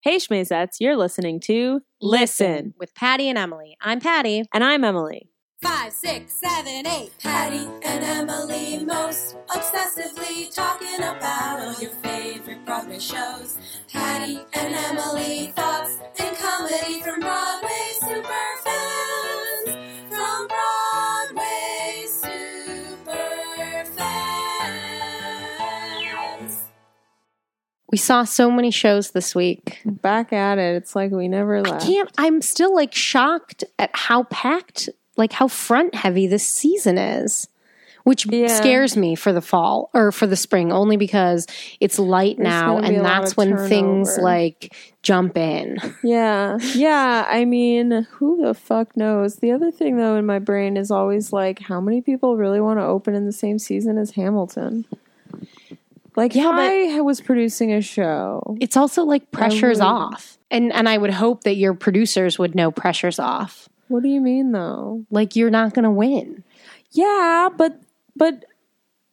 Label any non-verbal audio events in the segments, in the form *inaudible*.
Hey, Schmazettes, you're listening to Listen. with Patty and Emily. I'm Patty. And I'm Emily. Five, six, seven, eight. Patty and Emily most obsessively talking about all your favorite Broadway shows. Patty and Emily thoughts and comedy from Broadway super We saw so many shows this week. Back at it. It's like we never I left. can't, I'm still like shocked at how packed, like how front heavy this season is. Which Yeah. scares me for the fall or for the spring, only because it's light There's now, and that's when things like jump in. *laughs* Yeah. Yeah. I mean, who the fuck knows? The other thing, though, in my brain is always like, how many people really want to open in the same season as Hamilton? Like, Yeah, I was producing a show. It's also like pressure's off, and and I would hope that your producers would know pressure's off. What do you mean, though? Like you're not going to win. Yeah, but but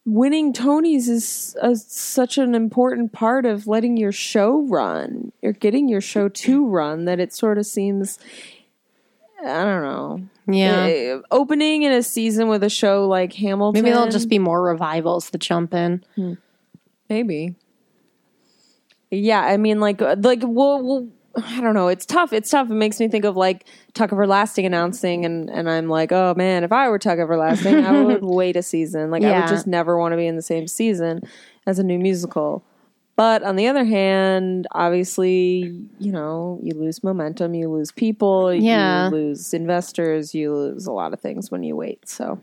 winning Tonys is a, such an important part of letting your show run. You're getting your show to run that it sort of seems. I don't know. Yeah. Eh, opening in a season with a show like Hamilton. Maybe there'll just be more revivals that jump in. Maybe. Yeah, I mean, like, uh, like, well, well, I don't know. It's tough. It's tough. It makes me think of like Tuck Everlasting announcing, and and I'm like, oh man, if I were Tuck Everlasting, I would *laughs* wait a season. Like, I would just never want to be in the same season as a new musical. But on the other hand, obviously, you know, you lose momentum, you lose people, Yeah. you lose investors, you lose a lot of things when you wait. So,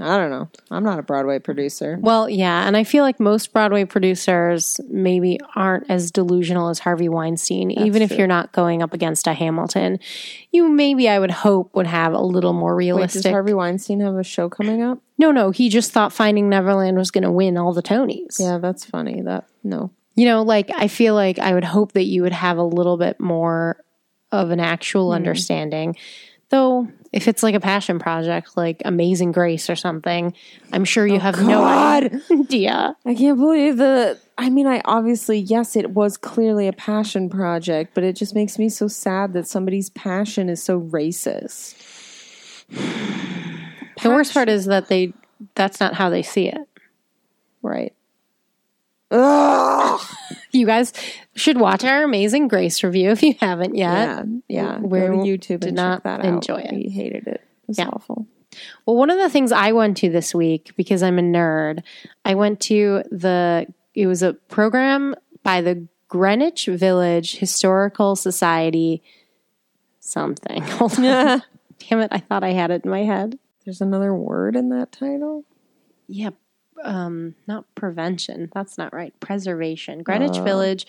I don't know. I'm not a Broadway producer. Well, yeah, and I feel like most Broadway producers maybe aren't as delusional as Harvey Weinstein. even if true. you're not going up against a Hamilton, you maybe I would hope would have a little more Wait, does realistic. Harvey Weinstein have a show coming up? no, no, he just thought Finding Neverland was going to win all the Tonys. Yeah, that's funny. That no. You know, like I feel like I would hope that you would have a little bit more of an actual mm-hmm. understanding. Though, if it's like a passion project, like Amazing Grace or something, I'm sure you oh, have no idea. *laughs* I can't believe that. I mean, I obviously, yes, it was clearly a passion project, but it just makes me so sad that somebody's passion is so racist. *sighs* The worst part is that they that's not how they see it. Right. Ugh. You guys should watch our Amazing Grace review if you haven't yet. Yeah, yeah. We to YouTube did and not check that out. enjoy it. He hated it. It was Yeah. awful. Well, one of the things I went to this week because I'm a nerd, I went to the it was a program by the Greenwich Village Historical Society something. *laughs* Hold on. *laughs* Damn it, I thought I had it in my head. There's another word in that title. Yeah, um not prevention. That's not right. Preservation. Greenwich Oh. Village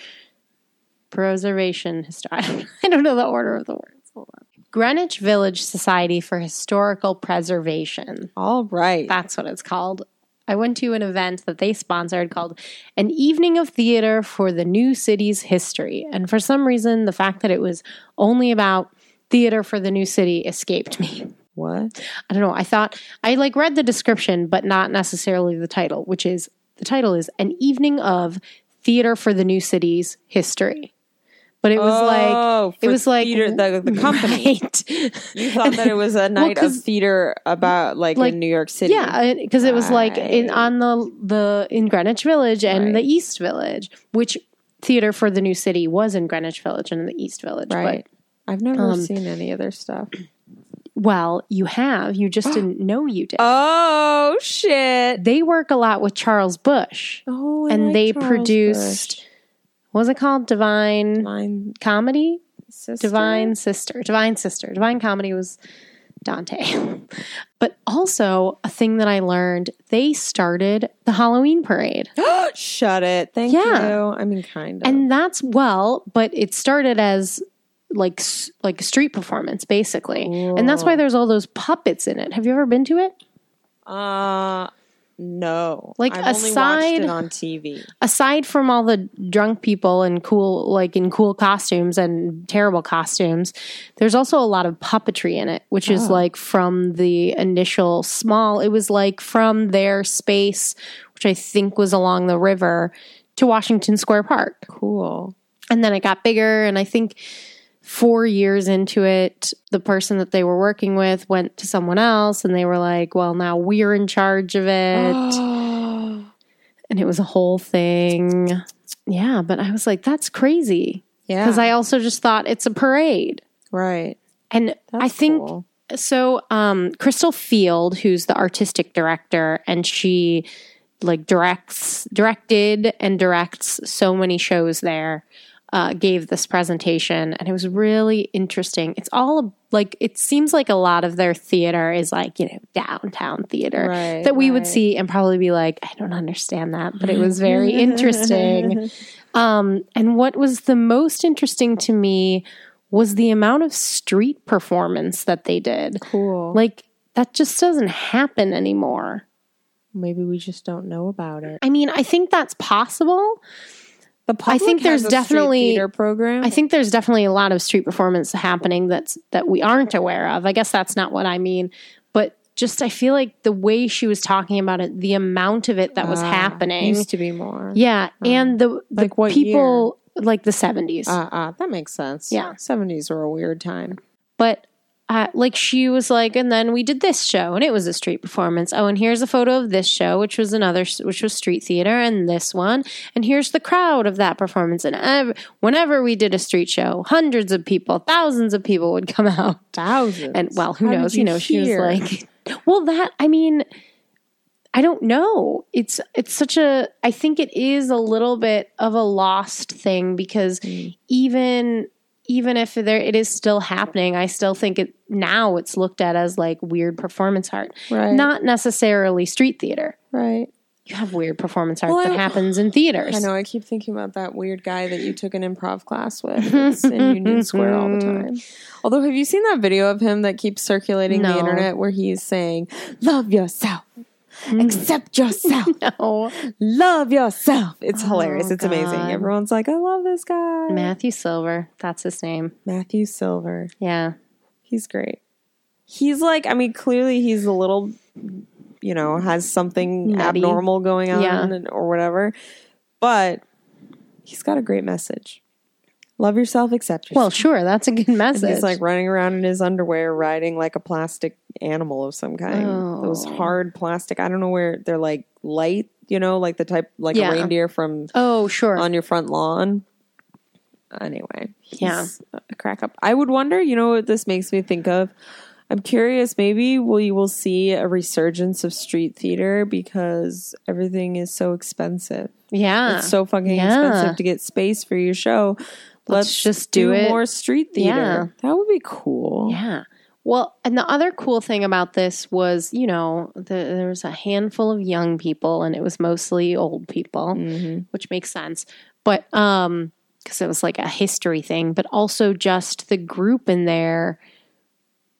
Preservation. *laughs* I don't know the order of the words. Hold on. Greenwich Village Society for Historical Preservation. All right. That's what it's called. I went to an event that they sponsored called An Evening of Theater for the New City's History. And for some reason, the fact that it was only about theater for the new city escaped me. *laughs* what? I don't know. I thought I like read the description, but not necessarily the title, which is the title is An Evening of Theater for the New City's History. But it was Oh, like it was like theater- the- the *laughs* company. Right. You thought that it was a *laughs* night of theater about like, Like, in New York City. Yeah, because it was like in on the the in Greenwich Village and Right. the East Village, which theater for the new city was in Greenwich Village and in the East Village. Right. I've never um, seen any other stuff. Well, you have. You just *gasps* didn't know you did. Oh shit! they work a lot with Charles Busch, Oh, I and like they Charles produced Busch. what was it called? Divine Divine Comedy, Sister. Divine Sister, Divine Sister, Divine Comedy was Dante. *laughs* but also a thing that I learned, they started the Halloween parade. *gasps* Shut it! Thank Yeah. you. I mean, kind of. and that's well but it started as like like street performance basically and that's why there's all those puppets in it have you ever been to it uh, no. Like, I've aside- on TV. aside from all the drunk people and cool like in cool costumes and terrible costumes there's also a lot of puppetry in it which is like from the initial small it was like from their space which i think was along the river to washington square park Cool. And then it got bigger. And I think four years into it, the person that they were working with went to someone else and they were like, well, now we're in charge of it. *gasps* and it was a whole thing. Yeah. But I was like, that's crazy. yeah. Because I also just thought it's a parade. right. And I think cool. so um Crystal Field, who's the artistic director, and she like directs directed and directs so many shows there, uh, gave this presentation and it was really interesting. It's all like it seems like a lot of their theater is like, you know, downtown theater Right, that we would see and probably be like, I don't understand that, but it was very *laughs* interesting. Um, and what was the most interesting to me was the amount of street performance that they did. Cool. Like that just doesn't happen anymore. Maybe we just don't know about it. I mean, I think that's possible. The public think there's definitely- theater program. I think there's definitely a lot of street performance happening that's that we aren't aware of. I guess that's not what I mean, but just I feel like the way she was talking about it, the amount of it that was Ah, happening. used to be more. yeah, and the, the Like what people like the 70s. Uh, uh, that makes sense. Yeah. seventies were a weird time. But uh, like she was like, and then we did this show, and it was a street performance. Oh, and here's a photo of this show, which was another, which was street theater, and this one, and here's the crowd of that performance. And ev- whenever we did a street show, hundreds of people, thousands of people would come *laughs* out. Thousands. And well, who How knows? You, know, she was like, *laughs* well, that I mean, I don't know. It's it's such a. I think it is a little bit of a lost thing because Mm. even even if there it is still happening, I still think it now it's looked at as like weird performance art, right, not necessarily street theater. right. You have weird performance art Well, that I- happens in theaters. I know. I keep thinking about that weird guy that you took an improv class with *laughs* in Union Square all the time. Although, have you seen that video of him that keeps circulating No. the internet where he's saying, "Love yourself, Mm. accept yourself, *laughs* No, love yourself." It's hilarious. Oh, It's amazing. Everyone's like, "I love this guy." Matthew Silver, that's his name. Matthew Silver. Yeah, He's great. He's like, I mean, clearly he's a little, you know, has something Nutty. abnormal going on Yeah. and, or whatever, but he's got a great message. Love yourself, accept yourself. well, sure, that's a good *laughs* And message. he's like running around in his underwear, riding like a plastic animal of some kind. Those Oh. hard plastic. I don't know where they're like light, you know, like the type, like Yeah. a reindeer from oh, sure. on your front lawn. Anyway, Yeah. a crack up. I would wonder, you know what this makes me think of? I'm curious, maybe we will see a resurgence of street theater because everything is so expensive. yeah, It's so fucking Yeah. expensive to get space for your show. Let's Let's, just do, do it. more street theater. Yeah. That would be cool. Yeah. Well, and the other cool thing about this was, you know, the, there was a handful of young people, and it was mostly old people, Mhm. which makes sense. But um, because it was like a history thing, but also just the group in there.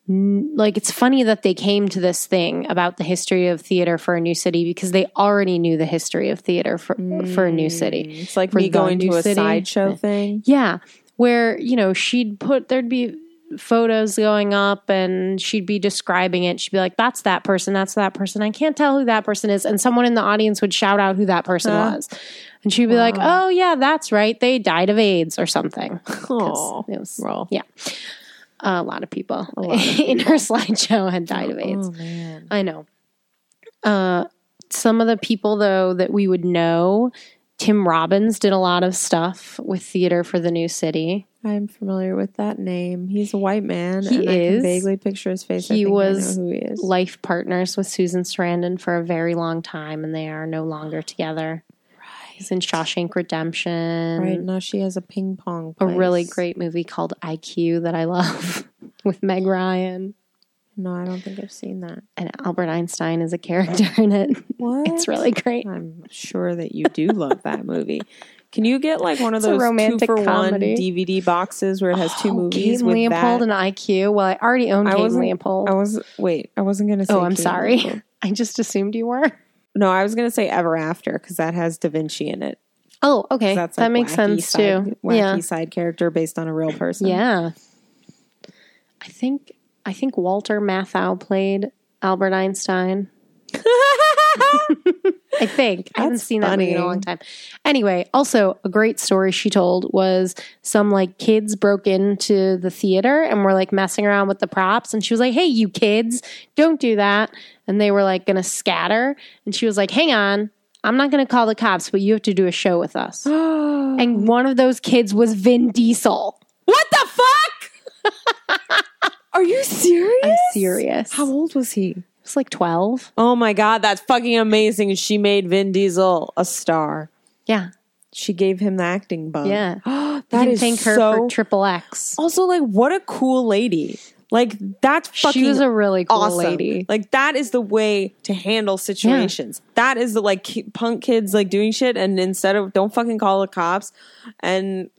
Like it's funny that they came to this thing about the history of theater for a new city because they already knew the history of theater for for a new city. Mm, It's like For me going to a city. sideshow thing. Yeah, where you know she'd put there'd be photos going up and she'd be describing it. She'd be like, "That's that person. That's that person. I can't tell who that person is." And someone in the audience would shout out who that person Huh. was, and she'd be like, "Oh yeah, that's right. They died of AIDS or something. *laughs* Oh, was yeah, a lot of people lot of *laughs* in her slideshow had died of AIDS. Oh man. I know. Uh, some of the people though that we would know, Tim Robbins did a lot of stuff with theater for the new city. I'm familiar with that name. He's a white man. He and I is. can vaguely picture his face. He was he life partners with Susan Sarandon for a very long time, and they are no longer together. He's in Shawshank Redemption. right now, she has a ping pong. A really great movie called IQ that I love *laughs* with Meg Ryan. No, I don't think I've seen that. And Albert Einstein is a character *laughs* in it. What? It's really great. I'm sure that you do love that movie. Can you get like one of It's those two romantic for comedy. one DVD boxes where it has two Oh, movies Kate with Leopold that? and IQ. Well, I already own I wasn't- Leopold. I was wait. I wasn't gonna oh, say. oh, I'm sorry. Leopold. *laughs* I just assumed you were. No, I was gonna say Ever After because that has Da Vinci in it. Oh, okay. That's that makes sense side, too. Wacky Yeah. side character based on a real person. Yeah. I think I think Walter Matthau played Albert Einstein. *laughs* *laughs* I think. I haven't That's seen that movie in a long time. Anyway, also a great story she told was some like kids broke into the theater and were like messing around with the props. And she was like, Hey, you kids, don't do that. And they were like going to scatter. And she was like, Hang on, I'm not going to call the cops, but you have to do a show with us. *gasps* and one of those kids was Vin Diesel. what the fuck? Are you serious? *laughs* I'm serious. How old was he? Was like 12. Oh my god, that's fucking amazing. She made Vin Diesel a star. Yeah. She gave him the acting bug. Yeah. *gasps* that is thank her so. for Triple X. also, like, what a cool lady. Like that's fucking She was a really cool awesome. lady. Like that is the way to handle situations. That is the like punk kids like doing shit, and instead of don't fucking call the cops and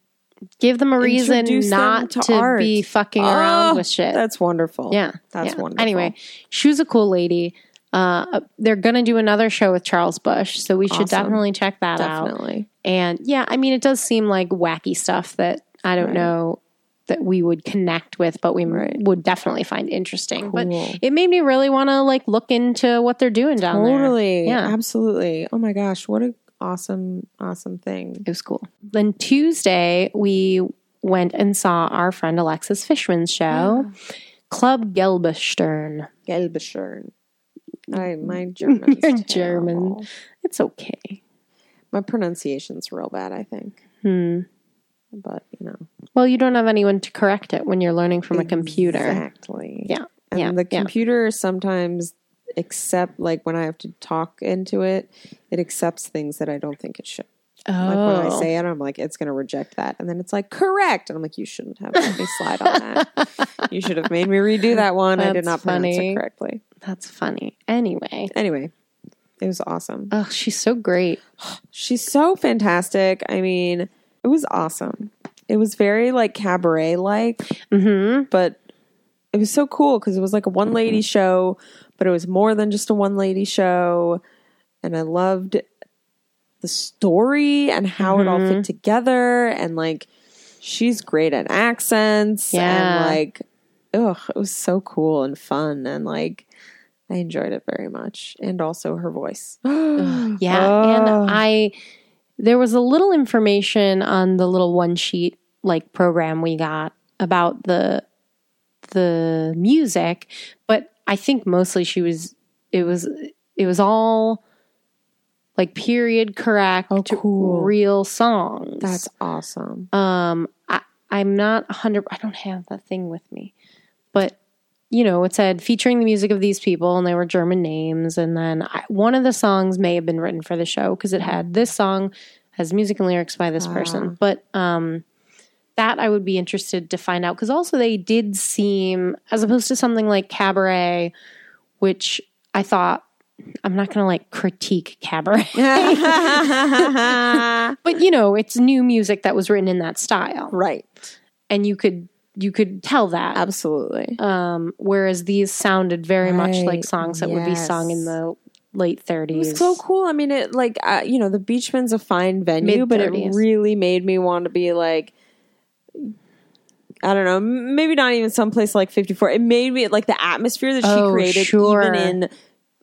Give them a reason introduce not to to, be fucking around Oh, with shit. That's wonderful. yeah. that's yeah. wonderful. Anyway, she was a cool lady. Uh, they're going to do another show with Charles Busch, so we should Awesome. definitely check that out. definitely. And yeah, I mean, it does seem like wacky stuff that I don't Right. know that we would connect with, but we Right. would definitely find interesting. But it made me really want to like look into what they're doing down there. Totally. Yeah. Absolutely. Oh my gosh, what a awesome, awesome thing. It was cool. Then Tuesday, we went and saw our friend Alexis Fishman's show, Club Gelbestern. Gelbestern. I my German. *laughs* Your German. It's okay. My pronunciation's real bad, I think. Hmm. But you know. Well, you don't have anyone to correct it when you're learning from a computer. Exactly. Yeah. And yeah. the yeah. computer sometimes accept like when I have to talk into it, it accepts things that I don't think it should. Oh. Like when I say it, I'm like, it's gonna reject that. And then it's like, correct. And I'm like, you shouldn't have let me slide on that. You should have made me redo that one. I did That's not pronounce it correctly. That's funny. Anyway. Anyway, it was awesome. Oh, she's so great. *sighs* She's so fantastic. I mean, it was awesome. It was very like cabaret like, Mm-hmm. but it was so cool because it was like a one lady show, but it was more than just a one lady show. And I loved the story and how it all Mm-hmm. fit together. And like, she's great at accents. Yeah. And like, ugh, it was so cool and fun. And like, I enjoyed it very much. And also her voice. *gasps* Yeah. Oh. And I, there was a little information on the little one sheet like program we got about the, the music, but I think mostly she was, it was, it was all like period correct, Oh, cool. real songs. That's awesome. Um, I, I'm not a hundred. I don't have that thing with me, but you know, it said featuring the music of these people, and they were German names. And then I, one of the songs may have been written for the show because it had this song has music and lyrics by this person. But um, that I would be interested to find out because also they did seem, as opposed to something like Cabaret, which I thought. I'm not going to like critique cabaret, *laughs* but you know, it's new music that was written in that style right. and you could you could tell that. Absolutely. Um, whereas these sounded very much like songs that would be sung in the late 30s. It was so cool. I mean, it like uh, you know, the Beechman's a fine venue, but it really made me want to be like, I don't know, maybe not even someplace like 54. It made me like the atmosphere that she Oh, created, sure. even in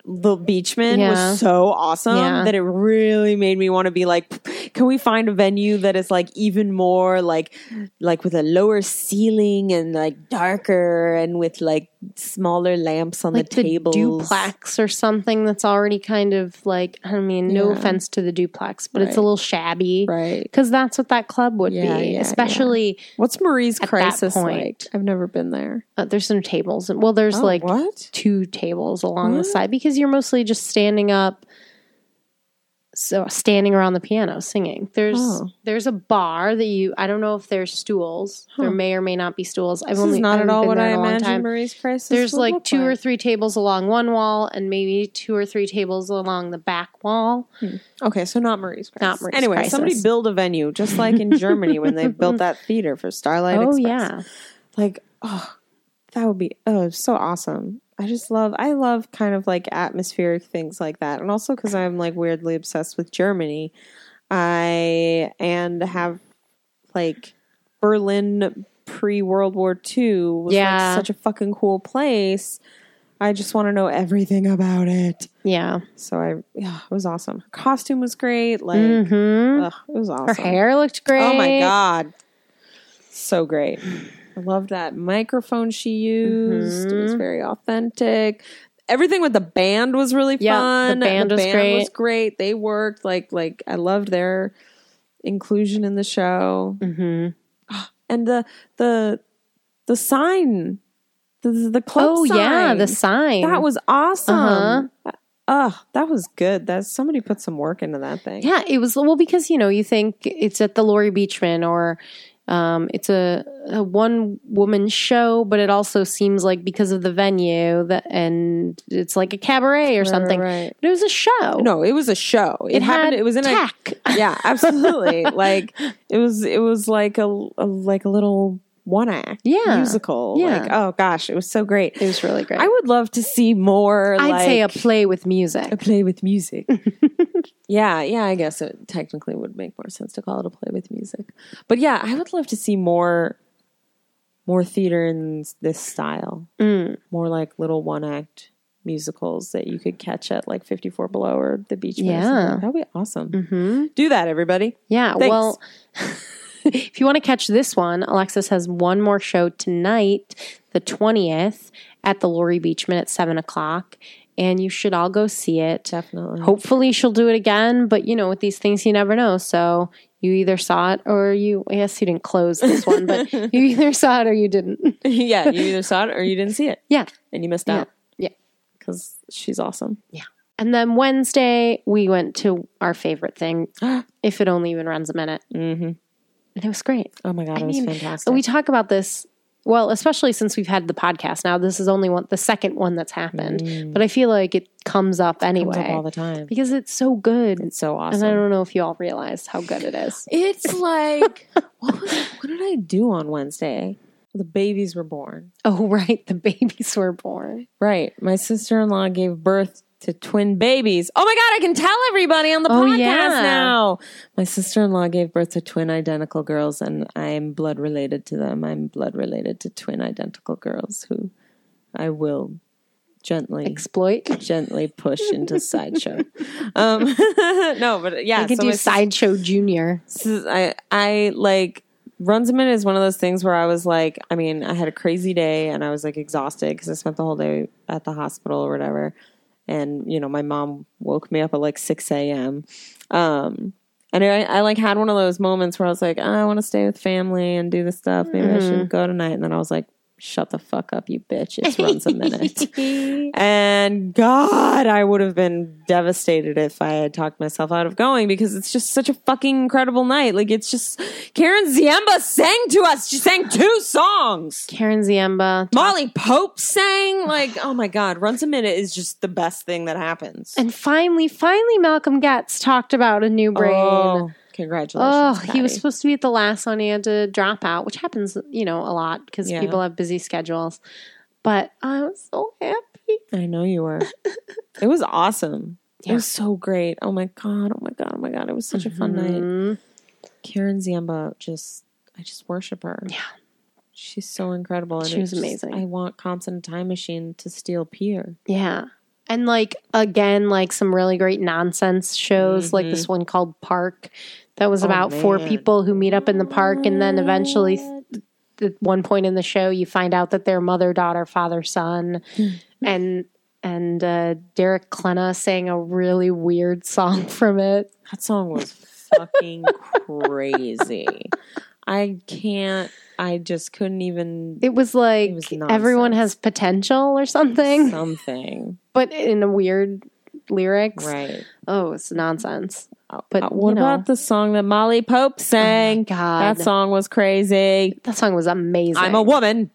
the Beechman, Yeah. was so awesome Yeah. that it really made me want to be like, can we find a venue that is like even more like, like with a lower ceiling and like darker and with like smaller lamps on like the the tables, duplex or something that's already kind of like I mean, no Yeah. offense to the duplex, but it's a little shabby. right? Because that's what that club would Yeah, be, yeah, especially What's Marie's At that Crisis point. like? I've never been there. uh, there's some tables. Well, there's Oh, like what? two tables along the side because you're mostly just standing up so standing around the piano singing there's Oh. there's a bar that you i don't know if there's stools there may or may not be stools i've This only is not at all what I in a long imagined time. Marie's Crisis. there's like two or three tables along one wall and maybe two or three tables along the back wall hmm. Okay, so not Marie's Crisis. Not Marie's anyway, Crisis. somebody build a venue just like in Germany when they built *laughs* that theater for Starlight oh Express. yeah like oh, that would be oh so awesome. I just love I love kind of like atmospheric things like that, and also because I'm like weirdly obsessed with Germany. I and have like Berlin pre World War II was Yeah. like such a fucking cool place. I just want to know everything about it. Yeah. So I, yeah, it was awesome. Her costume was great. Like, hmm ugh, it was awesome. Her hair looked great. Oh my god, so great! I love that microphone she used. It was Mhm. very authentic. Everything with the band was really Yeah, the fun. band was great. great. They worked like like I loved their inclusion in the show hmm *gasps* and the the the sign, the the club. Oh yeah, the sign. that was awesome. Uh-huh. Oh, that was good. That somebody put some work into that thing. Yeah, it was well because you know you think it's at the Laurie Beechman or um, it's a, a one woman show, but it also seems like because of the venue that and it's like a cabaret or something. right. But it was a show. No, it was a show. It, it happened. It was in a yeah, absolutely. *laughs* like it was it was like a, a like a little one act Yeah. musical. Yeah. Like oh gosh, it was so great. it was really great. I would love to see more. I'd like, say a play with music. a play with music. *laughs* yeah, yeah. I guess it technically would make more sense to call it a play with music. But yeah, I would love to see more more theater in this style. Mm. More like little one act musicals that you could catch at like 54 Below or the Beach. Yeah. That'd be awesome. hmm Do that, everybody. Yeah. Thanks. Well, *laughs* if you want to catch this one, Alexis has one more show tonight, the 20th, at the Laurie Beechman at 7 o'clock. And you should all go see it. Definitely. Hopefully, she'll do it again. But you know, with these things, you never know. So you either saw it or you, I guess you didn't close this one, but *laughs* you either saw it or you didn't. *laughs* yeah, you either saw it or you didn't see it. Yeah. And you missed out. Yeah. Because she's awesome. Yeah. And then Wednesday, we went to our favorite thing, *gasps* if it only even runs a minute. hmm And it was great. Oh my God, I it was mean, fantastic. We talk about this, well, especially since we've had the podcast now. This is only one, the second one that's happened, but I feel like it comes up anyway Mm. Comes up all the time. because it's so good. It's so awesome, And. I don't know if you all realize how good it is. It's *laughs* like what was what did I do on Wednesday? The babies were born. Oh, *laughs* right. The babies were born. Right. My sister in law gave birth to twin babies. Oh my god, I can tell everybody on the Oh, podcast yeah. now. My sister in law gave birth to twin identical girls and I'm blood related to them. I'm blood related to twin identical girls who I will gently Exploit. gently push into *laughs* sideshow. Um *laughs* no, but yeah, I can so do Sideshow Junior. I I like runs a minute is one of those things where I was like, I mean, I had a crazy day and I was like exhausted because I spent the whole day at the hospital or whatever. And you know, my mom woke me up at like six a.m. Um, and I, I like had one of those moments where I was like, "Ah, I want to stay with family and do this stuff. Maybe I should go tonight. And then I was like, Shut the fuck up, you bitch! It runs a minute. *laughs* And God, I would have been devastated if I had talked myself out of going because it's just such a fucking incredible night. Like it's just Karen Ziemba sang to us. She sang two songs. Karen Ziemba. Molly Pope sang. Like, oh my God, Runs a Minute is just the best thing that happens. And finally, finally, Malcolm Gets talked about a new brain. Oh, congratulations. Oh, he was supposed to be at the last one. He had to drop out, which happens, you know, a lot because Yeah. people have busy schedules. But I was so happy. I know you were. *laughs* it was awesome. It was so great. Oh my God. Oh my God. Oh my God. It was such a fun night. Mhm. Karen Ziemba, just I just worship her. Yeah. She's so incredible. She it was just- amazing. I want Constant Time Machine to steal Pier. Yeah. And like again, like some really great nonsense shows, like this one called Park, that was Oh, about four people who meet up in the park, and then eventually, at one point in the show, you find out that they're mother, daughter, father, son, and and uh, Derek Klena sang a really weird song *laughs* from it. That song was fucking crazy. I can't. I just couldn't even It was like It was everyone has potential or something, something *laughs* but in a weird lyrics. right. Oh, it's nonsense. But, Uh, what know. about the song that Molly Pope sang? God. That song was crazy. That song was amazing. I'm a woman.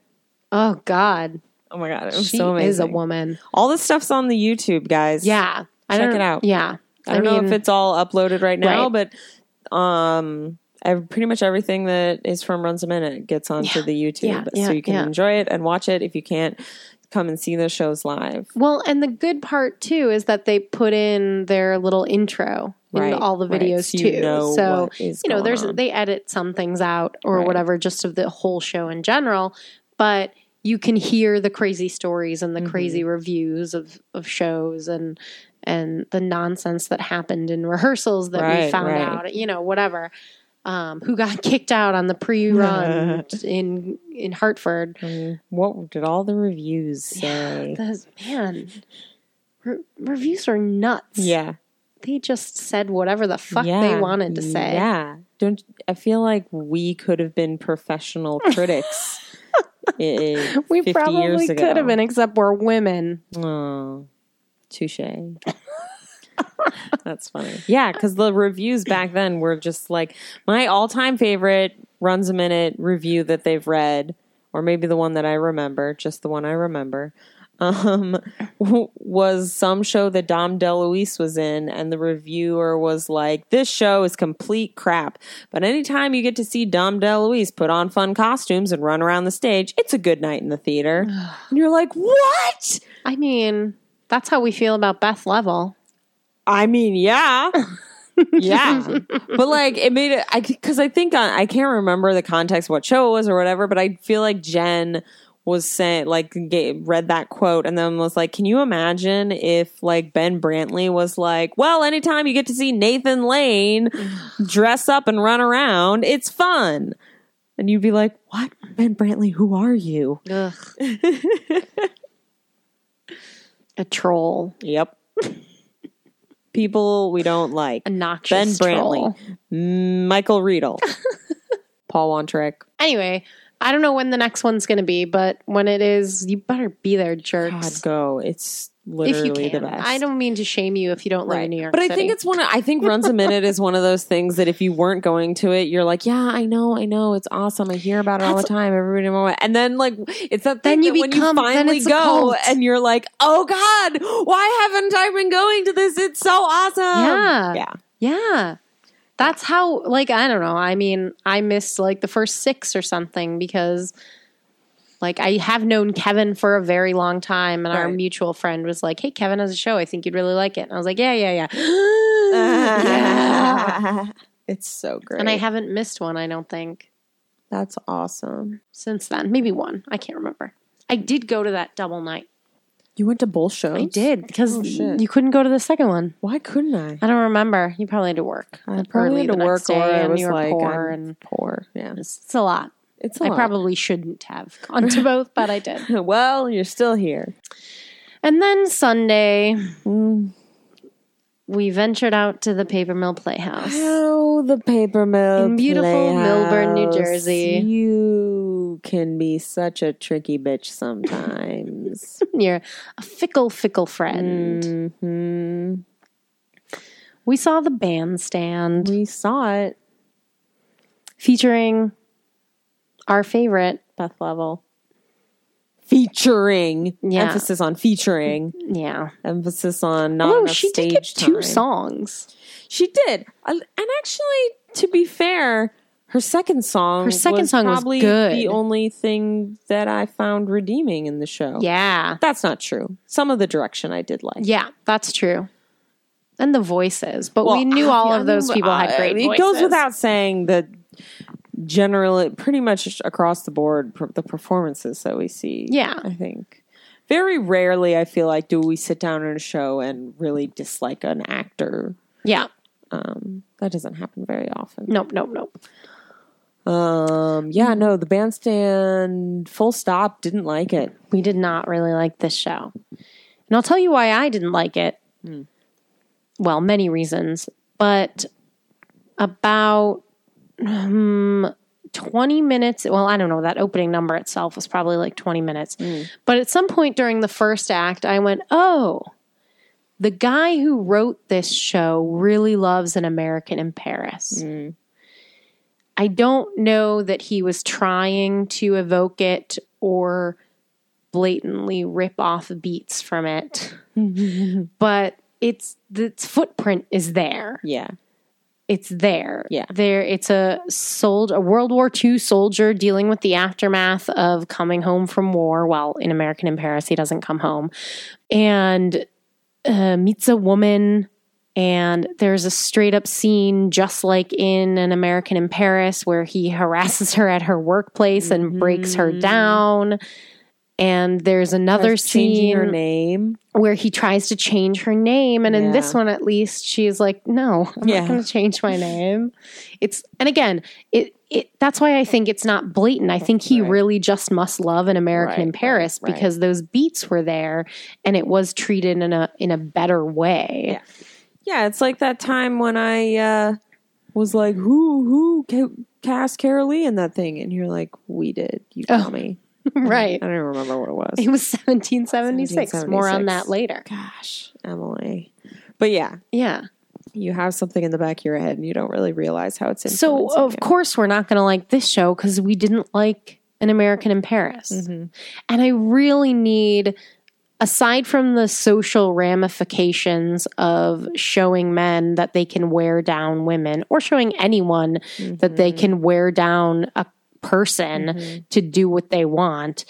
Oh God, Oh my god, it was she so amazing. is a woman. All this stuff's on the YouTube, guys. Yeah, I Check it out. Yeah, I don't know if it's all uploaded right now, Right. but um, ev- pretty much everything that is from Runs a Minute gets onto Yeah. the YouTube, Yeah, yeah, so you can enjoy it and watch it. If you can't, come and see the shows live. well, and the good part too is that they put in their little intro in Right, all the right. videos So you too. know so you know, there's on. they edit some things out or Right. whatever, just of the whole show in general, but. you can hear the crazy stories and the mm-hmm. crazy reviews of of shows and and the nonsense that happened in rehearsals that we found right. out, you know, whatever. Um, who got *laughs* kicked out on the pre-run *laughs* in in Hartford? What did all the reviews say? The, man, re- reviews are nuts. Yeah. they just said whatever the fuck they wanted to say. Yeah. Don't I feel like we could have been professional *laughs* critics. We probably could have been, except we're women. Oh, touche. That's funny. Yeah, because the reviews back then were just like my all-time favorite runs a minute review that they've read, or maybe the one that I remember, just the one I remember. Um, *laughs* was some show that Dom DeLuise was in, and the reviewer was like, "This show is complete crap." But anytime you get to see Dom DeLuise put on fun costumes and run around the stage, it's a good night in the theater. *sighs* and you're like, "What?" I mean, that's how we feel about Beth Leavel. I mean, yeah. *laughs* yeah. But like it made it I cuz I think I, I can't remember the context what show it was or whatever, but I feel like Jen was saying like ga- read that quote and then was like, "Can you imagine if like Ben Brantley was like, well, anytime you get to see Nathan Lane *sighs* dress up and run around, it's fun." And you'd be like, "What? Ben Brantley, who are you?" Ugh. *laughs* a troll. Yep. People we don't like. A noxious Ben troll. Brantley, Michael Riedel, *laughs* Paul Wontorek. Anyway, I don't know when the next one's going to be, but when it is, you better be there, jerks. God, go! It's literally you the best. I don't mean to shame you if you don't live in New York but I City. think it's one. Of, I think *laughs* runs a minute is one of those things that if you weren't going to it, you're like, yeah, I know, I know, it's awesome. I hear about it all the time. Everybody, know and then like it's that Then thing you that when you finally go and you're like, oh God, why haven't I been going to this? It's so awesome. Yeah. yeah. Yeah. That's how like I don't know. I mean, I missed like the first 6 or something because like I have known Kevin for a very long time and our mutual friend was like, "Hey, Kevin has a show. I think you'd really like it." And I was like, "Yeah, yeah, yeah." *laughs* yeah. It's so great. And I haven't missed one, I don't think, That's awesome. since then. Maybe one. I can't remember. I did go to that double night. You went to both shows. I did oh, because Oh, you couldn't go to the second one. Why couldn't I? I don't remember. You probably had to work. I probably had to work, or I was you were like, poor, I'm and poor. Yeah, it's, it's a lot. It's I lot. probably shouldn't have gone to both, but I did. *laughs* well, you're still here. And then Sunday, Mm. we ventured out to the Paper Mill Playhouse. Oh, the paper mill In beautiful Millburn, New Jersey. You can be such a tricky bitch sometimes. *laughs* You're a fickle, fickle friend. hmm We saw the bandstand We saw it, featuring our favorite. Beth Leavel. Featuring, Yeah. emphasis on featuring, Yeah. emphasis on not Oh, enough she stage did get two time. songs. She did, Uh, and actually, to be fair, her second song, Her second was song was probably good. the only thing that I found redeeming in the show. Yeah. that's not true. Some of the direction I did like. Yeah, that's true. And the voices, but Well, we knew *laughs* all I of those people had uh, great It voices. goes without saying that generally, pretty much across the board, the performances that we see. Yeah. I think very rarely I feel like do we sit down in a show and really dislike an actor. Yeah. Um, that doesn't happen very often. Nope, nope, nope. Um, yeah, no, the bandstand full stop didn't like it. We did not really like this show. And I'll tell you why I didn't like it. Well, many reasons, but about um, 20 minutes. Well, I don't know. That opening number itself was probably like 20 minutes. But at some point during the first act, I went, oh, the guy who wrote this show really loves an American in Paris. I don't know that he was trying to evoke it or blatantly rip off beats from it, *laughs* but it's its footprint is there. Yeah. It's there. Yeah. There it's a soldier a World War II soldier dealing with the aftermath of coming home from war. Well, in American in Paris, he doesn't come home. And uh, meets a woman and there's a straight up scene just like in an American in Paris where he harasses her at her workplace and breaks her down And there's another scene her name. where he tries to change her name and in this one at least she's like no i'm Yeah. not going to change my *laughs* name it's and again it it that's why i think it's not blatant i think he Right. really just must love an american in paris right, right. because those beats were there and it was treated in a in a better way Yeah. Yeah, it's like that time when I uh, was like, "Who who ca- cast Carol Lee in that thing?" And you're like, "We did." You Oh. tell me. *laughs* right I don't even remember what it was. it was 1776 more on that later Gosh, Emily. But yeah, yeah you have something in the back of your head, and you don't really realize how it's so of you. course we're not going to like this show because we didn't like an american in paris Mm-hmm. and i really need aside from the social ramifications of showing men that they can wear down women or showing anyone that they Mm-hmm. can wear down a person mm-hmm. to do what they want.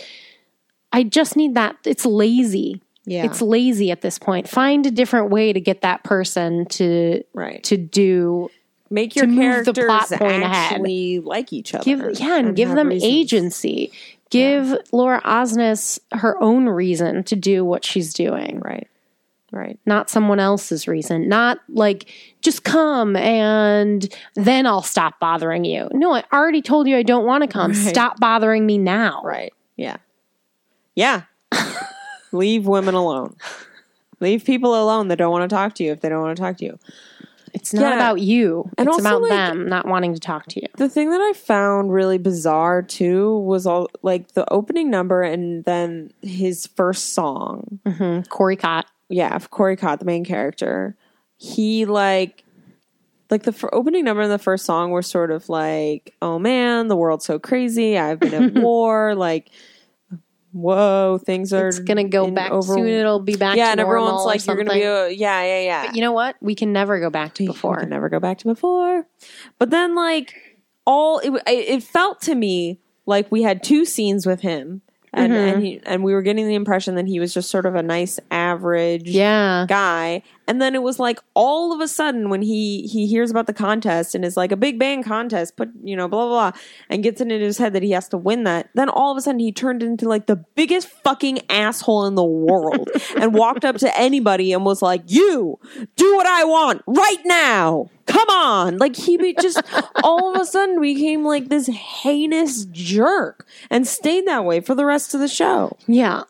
I just need that. It's lazy. Yeah, it's lazy at this point. Find a different way to get that person to right. to do Make your to move the characters plot point ahead. actually like each other. give yeah and, give them reasons. agency. Give laura osnes her own reason to do what she's doing. Right, right. not someone else's reason not like just come and then i'll stop bothering you no i already told you i don't want to come Right. stop bothering me now Right. Yeah. Yeah. *laughs* Leave women alone. Leave people alone that don't want to talk to you if they don't want to talk to you. it's not Yeah. about you And it's about like- them not wanting to talk to you The thing that I found really bizarre too was all like the opening number and then his first song. hmm corey cott Yeah, if Corey Cott, the main character. He like like the f- opening number and the first song were sort of like, "Oh man, the world's so crazy. I've been at *laughs* war." Like, whoa, things are it's gonna go back over- soon it'll be back yeah, and everyone's like, "You're gonna be a yeah, yeah, yeah." you know what we can never go back to before can never go back to before. But then, like all it, it felt to me like we had two scenes with him, and Mm-hmm. and, he, and we were getting the impression that he was just sort of a nice average yeah guy. And then it was like all of a sudden when he he hears about the contest and is like a big bang contest, put you know blah blah blah, and gets it in his head that he has to win that. Then all of a sudden he turned into like the biggest fucking asshole in the world *laughs* and walked up to anybody and was like, "You do what I want right now." Come on. Like he be just *laughs* all of a sudden became like this heinous jerk and stayed that way for the rest of the show. Yeah.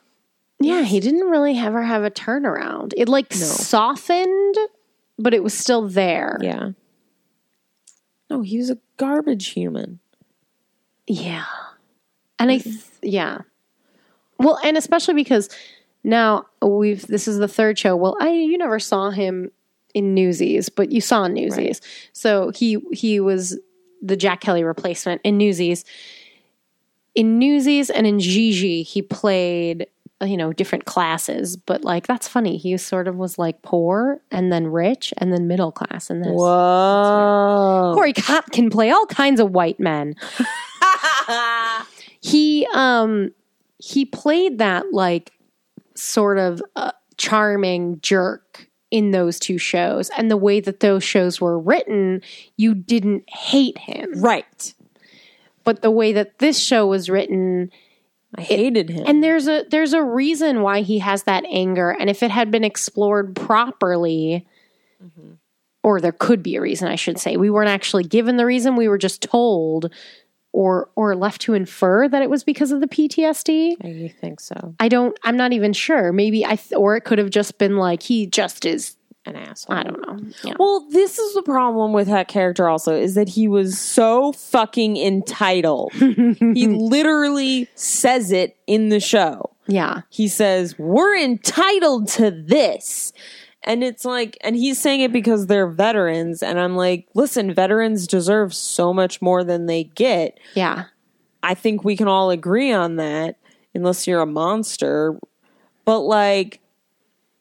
Yeah, he didn't really ever have a turnaround. It like softened, but it was still there. Yeah. No, he was a garbage human. Yeah. And I, mm-hmm. th- yeah. Well, and especially because now we've, this is the third show. Well, I, you never saw him in Newsies, but you saw Newsies. So he, he was the Jack Kelly replacement in Newsies. In Newsies and in Gigi, he played, uh, you know, different classes, but like, that's funny. He sort of was like poor and then rich and then middle class in this. Whoa. Corey Cott can play all kinds of white men. *laughs* he um he played that like sort of uh, charming jerk in those two shows and the way that those shows were written you didn't hate him right. but the way that this show was written I hated him. and there's a there's a reason why he has that anger and if it had been explored properly mm-hmm. or there could be a reason I should say we weren't actually given the reason we were just told or or left to infer that it was because of the PTSD I think so. I don't I'm not even sure maybe I th- or it could have just been like he just is An asshole. I don't know yeah. Well, this is the problem with that character also is that he was so fucking entitled. he *laughs* literally says it in the show. yeah He says, "We're entitled to this." And it's like and he's saying it because they're veterans and I'm like, "Listen, veterans deserve so much more than they get." yeah I think we can all agree on that, unless you're a monster. But like,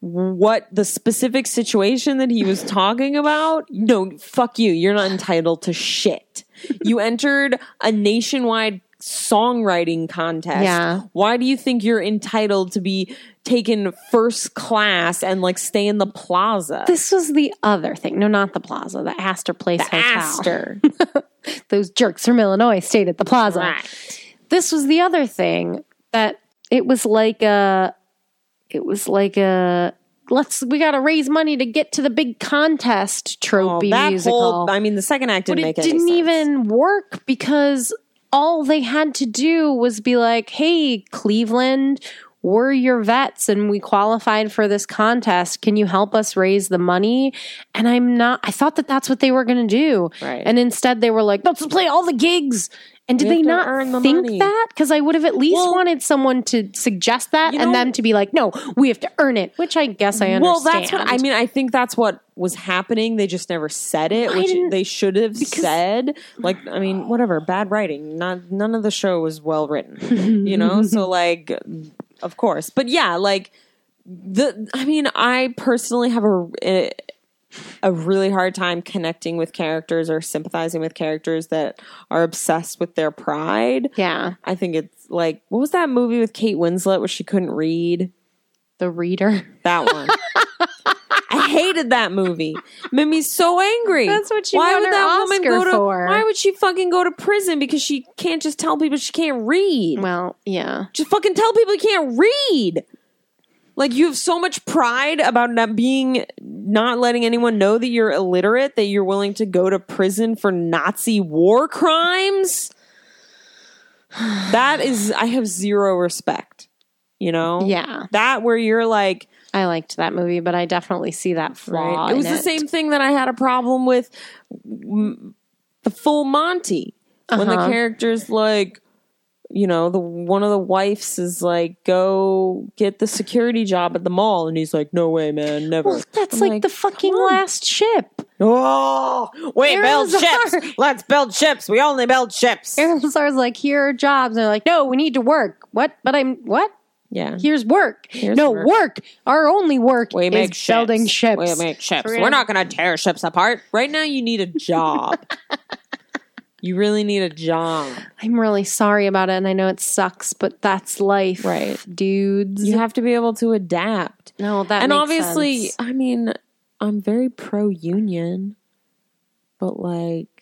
what the specific situation that he was *laughs* talking about? No, fuck you. You're not entitled to shit. You entered a nationwide songwriting contest. Yeah. Why do you think you're entitled to be taken first class and like stay in the plaza? this was the other thing no not the plaza the Astor Place the Hotel Astor. *laughs* those jerks from Illinois stayed at the plaza right. this was the other thing that it was like a it was like a let's we got to raise money to get to the big contest Oh, that musical. whole, I mean, the second act but didn't make it make any didn't sense. even work because all they had to do was be like, "Hey, Cleveland, we're your vets and we qualified for this contest. Can you help us raise the money?" And I'm not I thought that that's what they were going to do. Right. And instead they were like, "Let's play all the gigs." And did they not earn the think money. that? Because I would have at least Well- wanted someone to suggest that You and know- them to be like, no, we have to earn it, which I guess I understand. Well, that's what I mean. I think that's what was happening. They just never said it, Why which they should have said. Like, I mean, whatever. Bad writing. Not none of the show was well written. You know, *laughs* so like, of course. But yeah, like the. I mean, I personally have a. a a really hard time connecting with characters or sympathizing with characters that are obsessed with their pride. Yeah. I think it's like what was that movie with Kate Winslet where she couldn't read? The reader. That one. *laughs* Hated that movie. Made me so angry. That's what she why would that woman go to, for. Why would she fucking go to prison because she can't just tell people she can't read? Well, yeah. just fucking tell people you can't read. Like you have so much pride about not being not letting anyone know that you're illiterate that you're willing to go to prison for Nazi war crimes. *sighs* That is I have zero respect. You know? Yeah. That where you're like I liked that movie, but I definitely see that flaw. Right. It was the same thing that I had a problem with the full Monty when the Uh-huh. characters like you know the one of the wives is like go get the security job at the mall and he's like no way man never Well, that's I'm like, the fucking last ship. oh we build ships *laughs* let's build ships we only build ships Aaron Lazar's like, here are jobs. And they're like, no, we need to work. What? But I'm, what? Yeah Here's work. Here's no, work. work. Our only work we is make ships. building ships. we make ships We're not gonna tear ships apart right now you need a job *laughs* you really need a job I'm really sorry about it. And I know it sucks, but that's life. Right. Dudes. you have to be able to adapt no, that and obviously sense. i mean i'm very pro union but like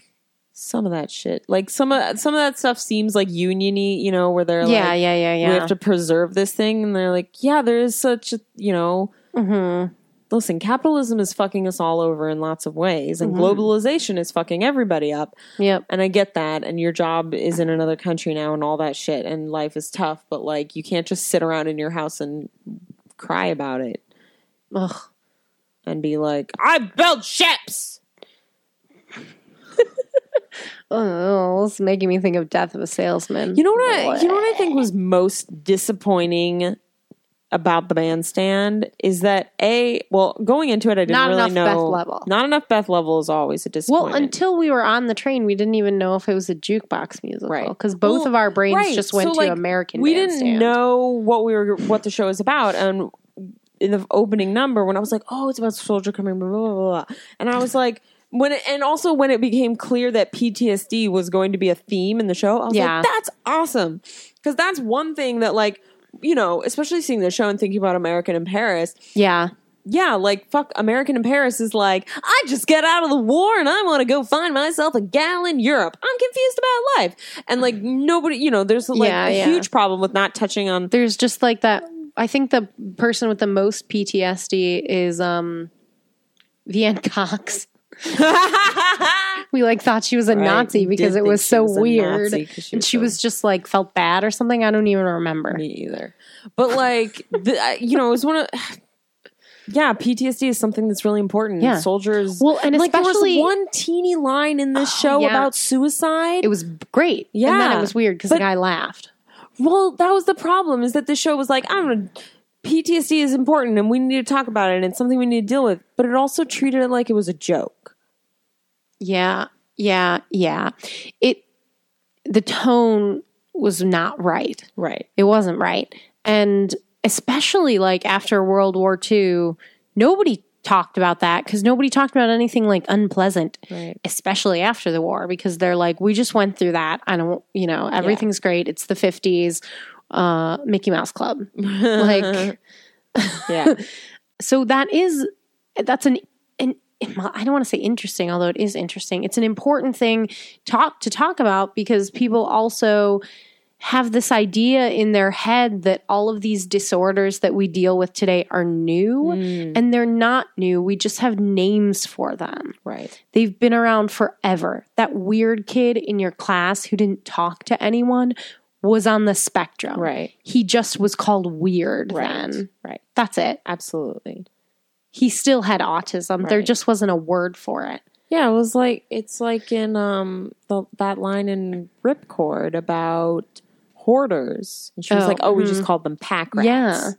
some of that shit like some of some of that stuff seems like uniony you know where they're yeah, like yeah, yeah, yeah. we have to preserve this thing and they're like yeah there is such a you know Mhm. listen capitalism is fucking us all over in lots of ways Mm-hmm. and globalization is fucking everybody up Yep. and I get that, and your job is in another country now, and all that shit, and life is tough. But like, you can't just sit around in your house and cry about it Ugh. and be like, "I built ships." *laughs* Oh, it's making me think of Death of a Salesman. You know what? I, you know what I think was most disappointing about the bandstand is that a well, going into it, I didn't Not really enough know Beth Leavel. Not enough Beth Leavel is always a disappointment. Well, until we were on the train, we didn't even know if it was a jukebox musical, Right. Because both Well, of our brains right. just went So, to like, American. we Bandstand. didn't know what we were what the show is about and in the opening number when i was like oh it's about soldier coming blah blah blah, blah. and i was like when it, and also when it became clear that ptsd was going to be a theme in the show i was Yeah. like that's awesome because that's one thing that like you know especially seeing the show and thinking about american in paris Yeah, yeah, like fuck, American in Paris is like, I just get out of the war and I want to go find myself a gal in Europe. I'm confused about life. And like nobody, you know, there's like Yeah, a yeah. huge problem with not touching on there's just like that. I think the person with the most PTSD is um, Veanne Cox. *laughs* We like thought she was a Right, Nazi because it was so was weird, 'cause she and was she was just like felt bad or something. I don't even remember. me either. But like, the, you know, it was one of. Yeah, PTSD is something that's really important. Yeah. Soldiers. Well, and like there especially- was one teeny line in this *gasps* show yeah. about suicide. It was great. and then Yeah. it was weird because the guy laughed. Well, that was the problem is that the show was like, I don't know, PTSD is important and we need to talk about it and it's something we need to deal with. But it also treated it like it was a joke. Yeah, yeah, yeah. It the tone was not right. Right. It wasn't right. And especially like after World War II, nobody talked about that because nobody talked about anything like unpleasant, Right. especially after the war, because they're like, we just went through that. I don't, you know, everything's great. It's the 50s, uh, Mickey Mouse Club. Like, *laughs* Yeah. *laughs* so that is, that's an, an, I don't want to say interesting, although it is interesting. It's an important thing talk to talk about because people also have this idea in their head that all of these disorders that we deal with today are new Mm. and they're not new. We just have names for them. Right. They've been around forever. That weird kid in your class who didn't talk to anyone was on the spectrum. Right. He just was called weird Right. then. Right. That's it. Absolutely. He still had autism. There just wasn't a word for it. Yeah, it was like it's like in um the, that line in Ripcord about hoarders, and she was Oh, like, "Oh, we mhm. just called them pack rats." Yeah.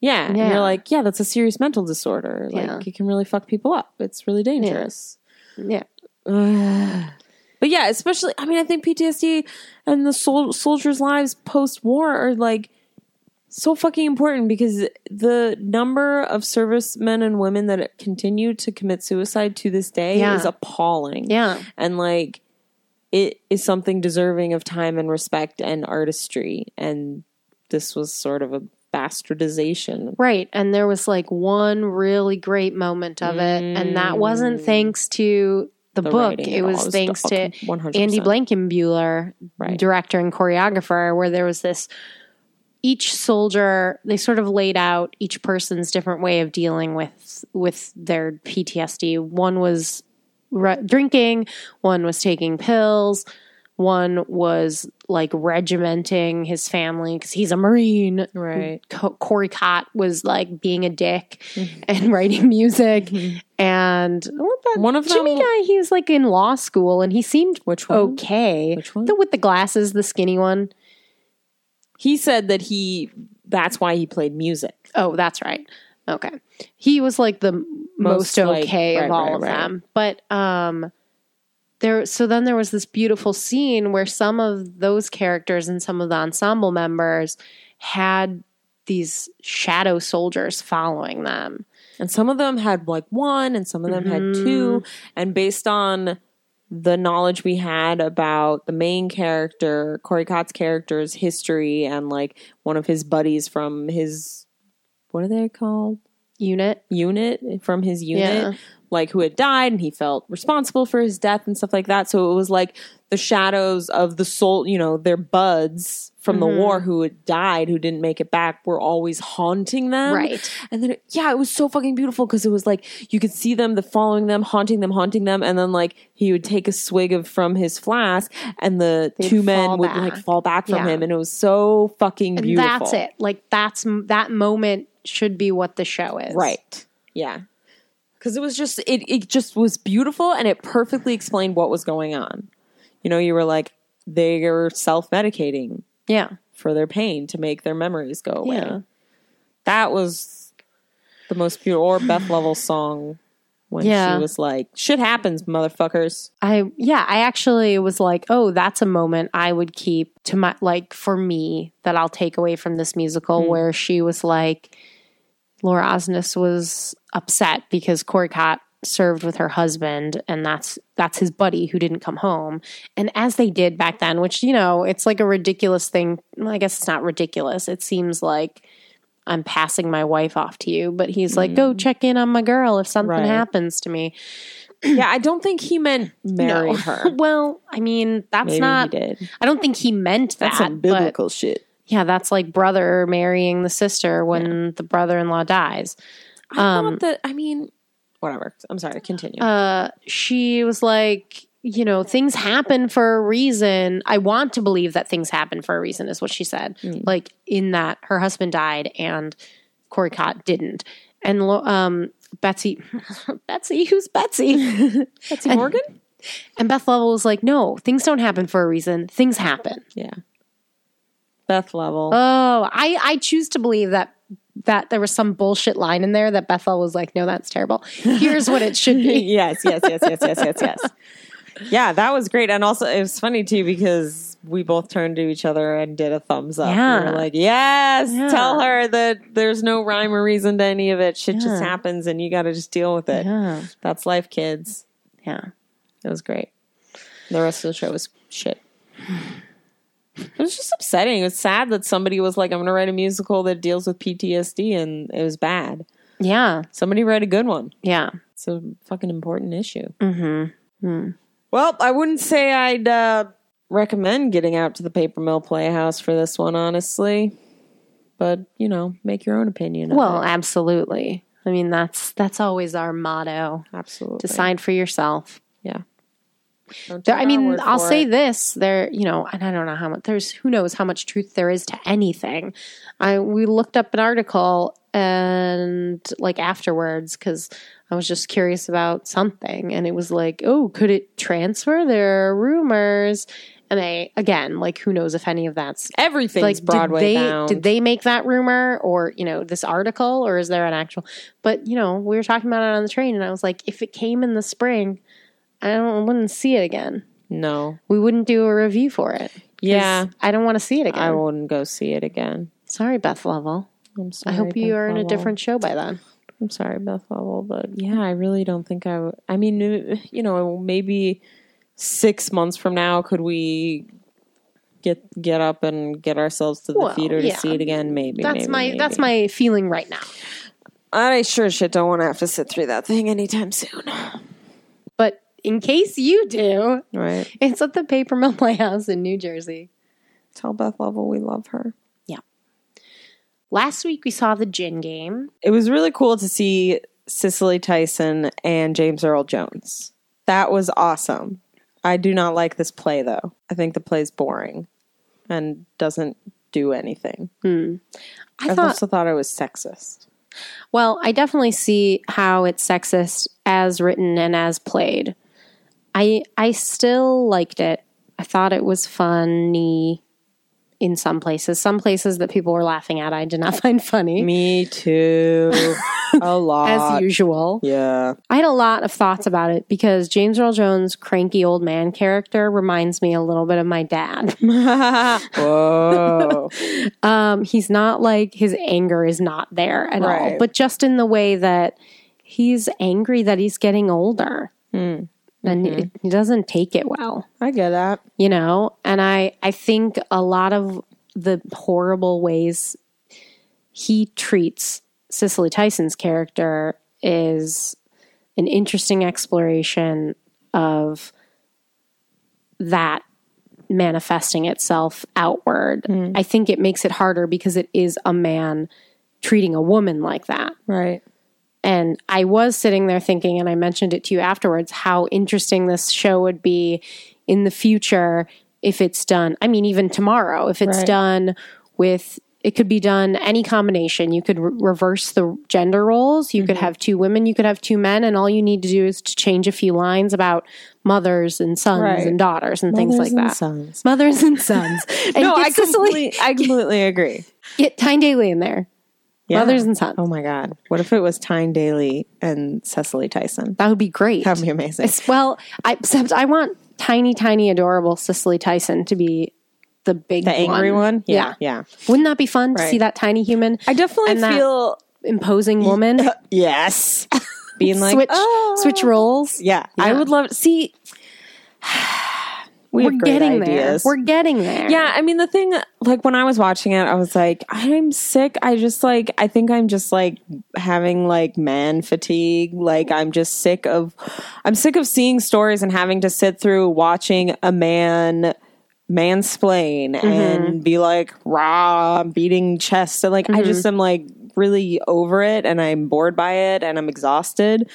yeah, and you're like, "Yeah, that's a serious mental disorder. Like, Yeah. it can really fuck people up. It's really dangerous." Yeah. Ugh. *sighs* But yeah, especially, I mean, I think PTSD and the sol- soldiers' lives post war are like so fucking important because the number of servicemen and women that continue to commit suicide to this day Yeah. is appalling. Yeah. And like, it is something deserving of time and respect and artistry. And this was sort of a bastardization. Right. And there was like one really great moment of it. And that wasn't mm. thanks to the, The book. It was was thanks to 100%. Andy Blankenbuehler, Right. director and choreographer, where there was this each soldier they sort of laid out each person's different way of dealing with with their PTSD. One was re- drinking, one was taking pills, one was like regimenting his family because he's a marine. Right. Co- Corey Cott was like being a dick mm-hmm. and *laughs* writing music, mm-hmm. and what the, One of Jimmy them- guy, he was like in law school, and he seemed Which one? okay. Which one? The with the glasses, the skinny one. He said that he, that's why he played music. Oh, that's right. Okay. He was like the most, Most, like, okay right, of all right, of right. them. But um there so then there was this beautiful scene where some of those characters and some of the ensemble members had these shadow soldiers following them. And some of them had like one, and some of them had two. And based on the knowledge we had about the main character, Corey Cott's character's history, and like one of his buddies from his, what are they called? Unit. Unit from his unit, Yeah. like who had died, and he felt responsible for his death and stuff like that. So it was like the shadows of the soul, you know, their buds from the war mm-hmm. who had died, who didn't make it back, were always haunting them. Right. And then, it, yeah, it was so fucking beautiful because it was like you could see them, the following them, haunting them, haunting them, and then like he would take a swig of from his flask, and the They'd two men would back. like fall back from Yeah. him, and it was so fucking And beautiful. that's it. Like that's that moment should be what the show is. right? Yeah, because it was just it. It just was beautiful, and it perfectly explained what was going on. You know, you were like they are self medicating Yeah. for their pain to make their memories go away. Yeah. That was the most beautiful. Or Beth *sighs* Leavel's song when Yeah. she was like, "Shit happens, motherfuckers." I yeah, I actually was like, oh, that's a moment I would keep to my like for me that I'll take away from this musical hmm. where she was like Laura Osnes was upset because Corey Cott served with her husband and that's that's his buddy who didn't come home. And as they did back then, which you know, it's like a ridiculous thing. Well, I guess it's not ridiculous. It seems like I'm passing my wife off to you, but he's like, go mm. check in on my girl if something Right. happens to me. yeah, I don't think he meant *clears throat* marry No. her. *laughs* well, I mean, that's Maybe not. I don't think he meant that. That's some but biblical shit. yeah, that's like brother marrying the sister when the brother-in-law dies. I thought um, that. I mean, whatever. I'm sorry. Continue. Uh, she was like, you know, things happen for a reason. I want to believe that things happen for a reason, is what she said. Like in that her husband died and Corey Cott didn't, and um, Betsy, *laughs* Betsy, who's Betsy? *laughs* Betsy Morgan. and Beth Leavel was like, no, things don't happen for a reason. Things happen. Yeah. Beth Leavel. Oh, I I choose to believe that that there was some bullshit line in there that Bethel was like, no, that's terrible. Here's what it should be. *laughs* yes, yes, yes, yes, yes, yes, yes. Yeah, that was great, and also it was funny too because we both turned to each other and did a thumbs up. Yeah. we were like, "Yes, Yeah. tell her that there's no rhyme or reason to any of it. Shit just happens, and you got to just deal with it. Yeah. That's life, kids." Yeah. It was great. The rest of the show was shit. It was just upsetting. It was sad that somebody was like, "I'm going to write a musical that deals with PTSD," and it was bad. Yeah. Somebody write a good one. Yeah. It's a fucking important issue. Mm-hmm. Well, I wouldn't say I'd uh, recommend getting out to the Paper Mill Playhouse for this one, honestly. But you know, make your own opinion. of Well, it. absolutely. I mean, that's that's always our motto. absolutely. Decide for yourself. Yeah. I mean, I'll say it. this: there, you know, and I don't know how much. There's who knows how much truth there is to anything. I we looked up an article and like afterwards because I was just curious about something, and it was like, oh, could it transfer? There are rumors, and they again, like, who knows if any of that's everything's like Broadway did they bound. did they make that rumor or you know this article or is there an actual but you know we were talking about it on the train and i was like if it came in the spring i don't wouldn't see it again no. we wouldn't do a review for it. Yeah. i don't want to see it again I wouldn't go see it again. sorry beth Leavel. I'm sorry. i hope you Beth are in a different show by then I'm sorry, Beth Leavel, but yeah, I really don't think I. w- I mean, you know, maybe six months from now, could we get get up and get ourselves to the Well, theater to yeah. see it again? Maybe. that's maybe, my maybe. that's my feeling right now I sure shit don't want to have to sit through that thing anytime soon. but in case you do Right. it's at the paper mill playhouse in new jersey Tell Beth Leavel we love her. Yeah. Last week we saw the gin game It was really cool to see Cicely Tyson and James Earl Jones. That was awesome. I do not like this play though. I think the play's boring and doesn't do anything. Hmm. i I thought also thought it was sexist. Well, I definitely see how it's sexist as written and as played. I I still liked it. I thought it was funny in some places. Some places that people were laughing at, I did not *laughs* find funny. Me too. *laughs* a lot. as usual. yeah. I had a lot of thoughts about it because James Earl Jones' cranky old man character reminds me a little bit of my dad. *laughs* Whoa. Um, he's not like his anger is not there at all, but just in the way that he's angry that he's getting older. Hmm. And Mm-hmm. he, he doesn't take it well, I get that. you know? And I, I think a lot of the horrible ways he treats Cicely Tyson's character is an interesting exploration of that manifesting itself outward. I think it makes it harder because it is a man treating a woman like that. Right. And I was sitting there thinking, and I mentioned it to you afterwards, how interesting this show would be in the future if it's done. I mean, even tomorrow, if it's Right. done with, it could be done any combination. You could re- reverse the gender roles. You could Mm-hmm. have two women, you could have two men, and all you need to do is to change a few lines about mothers and sons Right. and daughters and things like Mothers and that. sons. Mothers and sons. *laughs* And No, I Cicely- completely, I completely agree. get Tyne Daly in there. Yeah. Mothers and sons. Oh my god! What if it was Tyne Daly and Cicely Tyson? That would be great. That'd be amazing. It's- well, I, except I want tiny, tiny, adorable Cicely Tyson to be the big, The angry one? Yeah. yeah. Wouldn't that be fun to Right. see that tiny human, I definitely And that- feel imposing woman *laughs* yes, *laughs* being like switch "Oh." switch roles? Yeah, I Yeah. would love to see. We great getting ideas. there. We're getting there. Yeah, I mean the thing like when I was watching it, I was like, I'm sick. I just like I think I'm just like having like man fatigue. Like I'm just sick of I'm sick of seeing stories and having to sit through watching a man mansplain Mm-hmm. and be like rah beating chest and like I just Mm-hmm. am like really over it and I'm bored by it and I'm exhausted.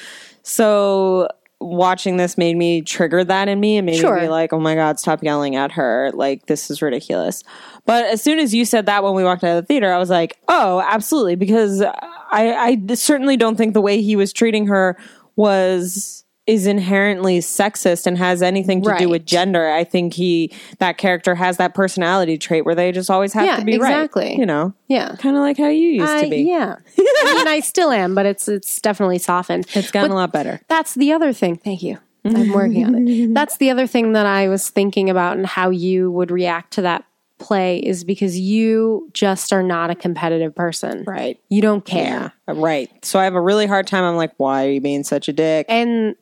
So watching this made me trigger that in me and made Sure. me be like, oh my God, stop yelling at her. Like, this is ridiculous. But as soon as you said that when we walked out of the theater, I was like, oh, absolutely. Because I, I certainly don't think the way he was treating her was is inherently sexist and has anything to do with gender. I think he that character has that personality trait where they just always have Yeah, to be right. exactly. right. You know? yeah. Kind of like how you used I- to be. yeah. *laughs* I mean, I still am, but it's it's definitely softened. It's gotten But a lot better. That's the other thing. Thank you. I'm working on it. *laughs* That's the other thing that I was thinking about and how you would react to that play is because you just are not a competitive person. Right. You don't care. Yeah. Right. So I have a really hard time. I'm like, why are you being such a dick? And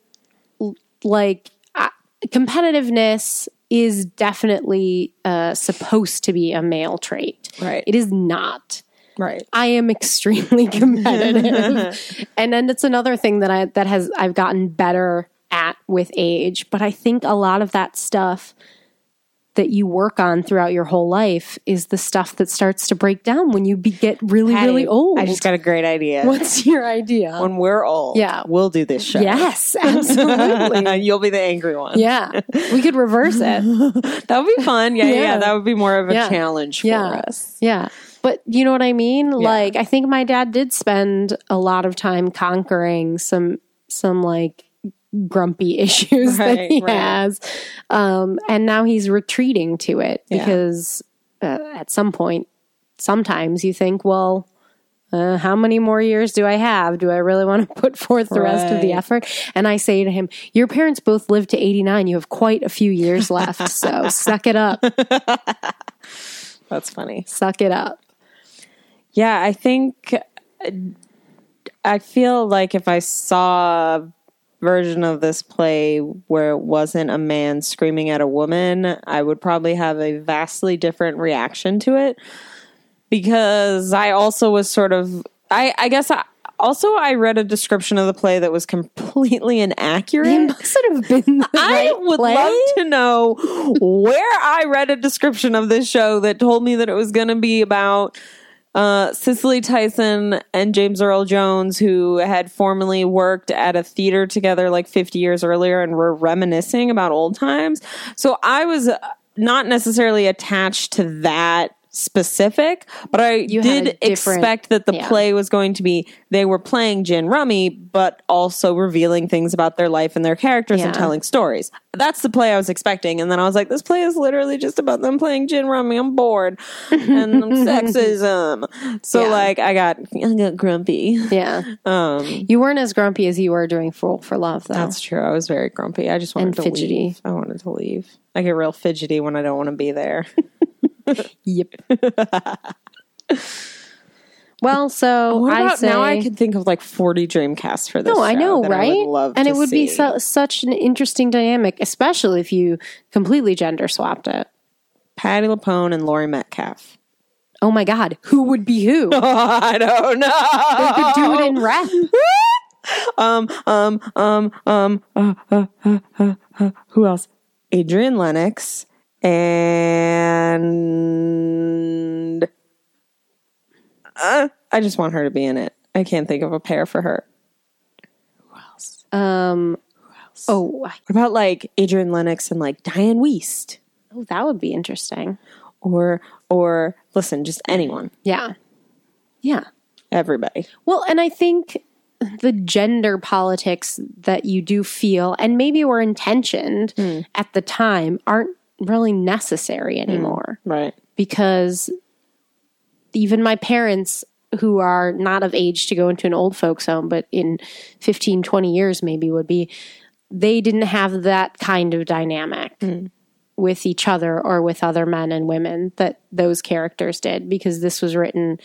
like I, competitiveness is definitely uh, supposed to be a male trait. Right. It is not. Right. I am extremely *laughs* competitive. *laughs* and then it's another thing that I that has I've gotten better at with age, but I think a lot of that stuff that you work on throughout your whole life is the stuff that starts to break down when you be, get really, Patty, really old. I just got a great idea. What's your idea? when we're old, Yeah. we'll do this show. yes, *laughs* absolutely. *laughs* You'll be the angry one. yeah, we could reverse it. *laughs* That would be fun. Yeah, yeah, Yeah. That would be more of a Yeah. challenge for Yeah. us. Yeah. But you know what I mean? Like I think my dad did spend a lot of time conquering some some like grumpy *laughs* issues that he right. has. Um and now he's retreating to it Yeah. because uh, at some point sometimes you think, well, uh, how many more years do I have? Do I really want to *laughs* put forth the rest of the effort? And I say to him, Your parents both lived to 89. You have quite a few years left. So *laughs* suck it up. That's funny. Suck it up. Yeah, I think I feel like if I saw version of this play where it wasn't a man screaming at a woman, I would probably have a vastly different reaction to it because I also was sort of I I guess I also I read a description of the play that was completely inaccurate. It must have been *laughs* I right would play. love to know where I read a description of this show that told me that it was going to be about uh, Cicely Tyson and James Earl Jones, who had formerly worked at a theater together like 50 years earlier and were reminiscing about old times. So I was not necessarily attached to that specific, but I You did expect that the yeah. play was going to be they were playing gin rummy, but also revealing things about their life and their characters and telling stories. That's the play I was expecting, and then I was like, this play is literally just about them playing gin rummy. I'm bored and *laughs* sexism. So Yeah. like, I got I got grumpy. Yeah. Um, You weren't as grumpy as you were doing Fool for Love, though. that's true. I was very grumpy. I just wanted And to fidgety. leave. I wanted to leave. I get real fidgety when I don't want to be there. *laughs* yep. *laughs* well, so What I say, now? I could think of like 40 Dreamcasts for this. No, I know, I right? would love and it would be see. so, such an interesting dynamic, especially if you completely gender swapped it. Patti LuPone and Laurie Metcalf. Oh my God, who would be who? They *laughs* I don't know. could do it in rap. *laughs* um, um, um, um, uh, uh, uh, uh, uh, who else? Adriane Lenox and uh, I just want her to be in it. I can't think of a pair for her. Who else? Um, Who else? oh, What about like Adriane Lenox and like Dianne Wiest? oh, that would be interesting. Or or listen, just anyone. Yeah. Yeah. Everybody. Well, and I think the gender politics that you do feel and maybe were intentioned at the time aren't really necessary anymore Right. because even my parents who are not of age to go into an old folks home but in 15 20 years maybe would be they didn't have that kind of dynamic with each other or with other men and women that those characters did because this was written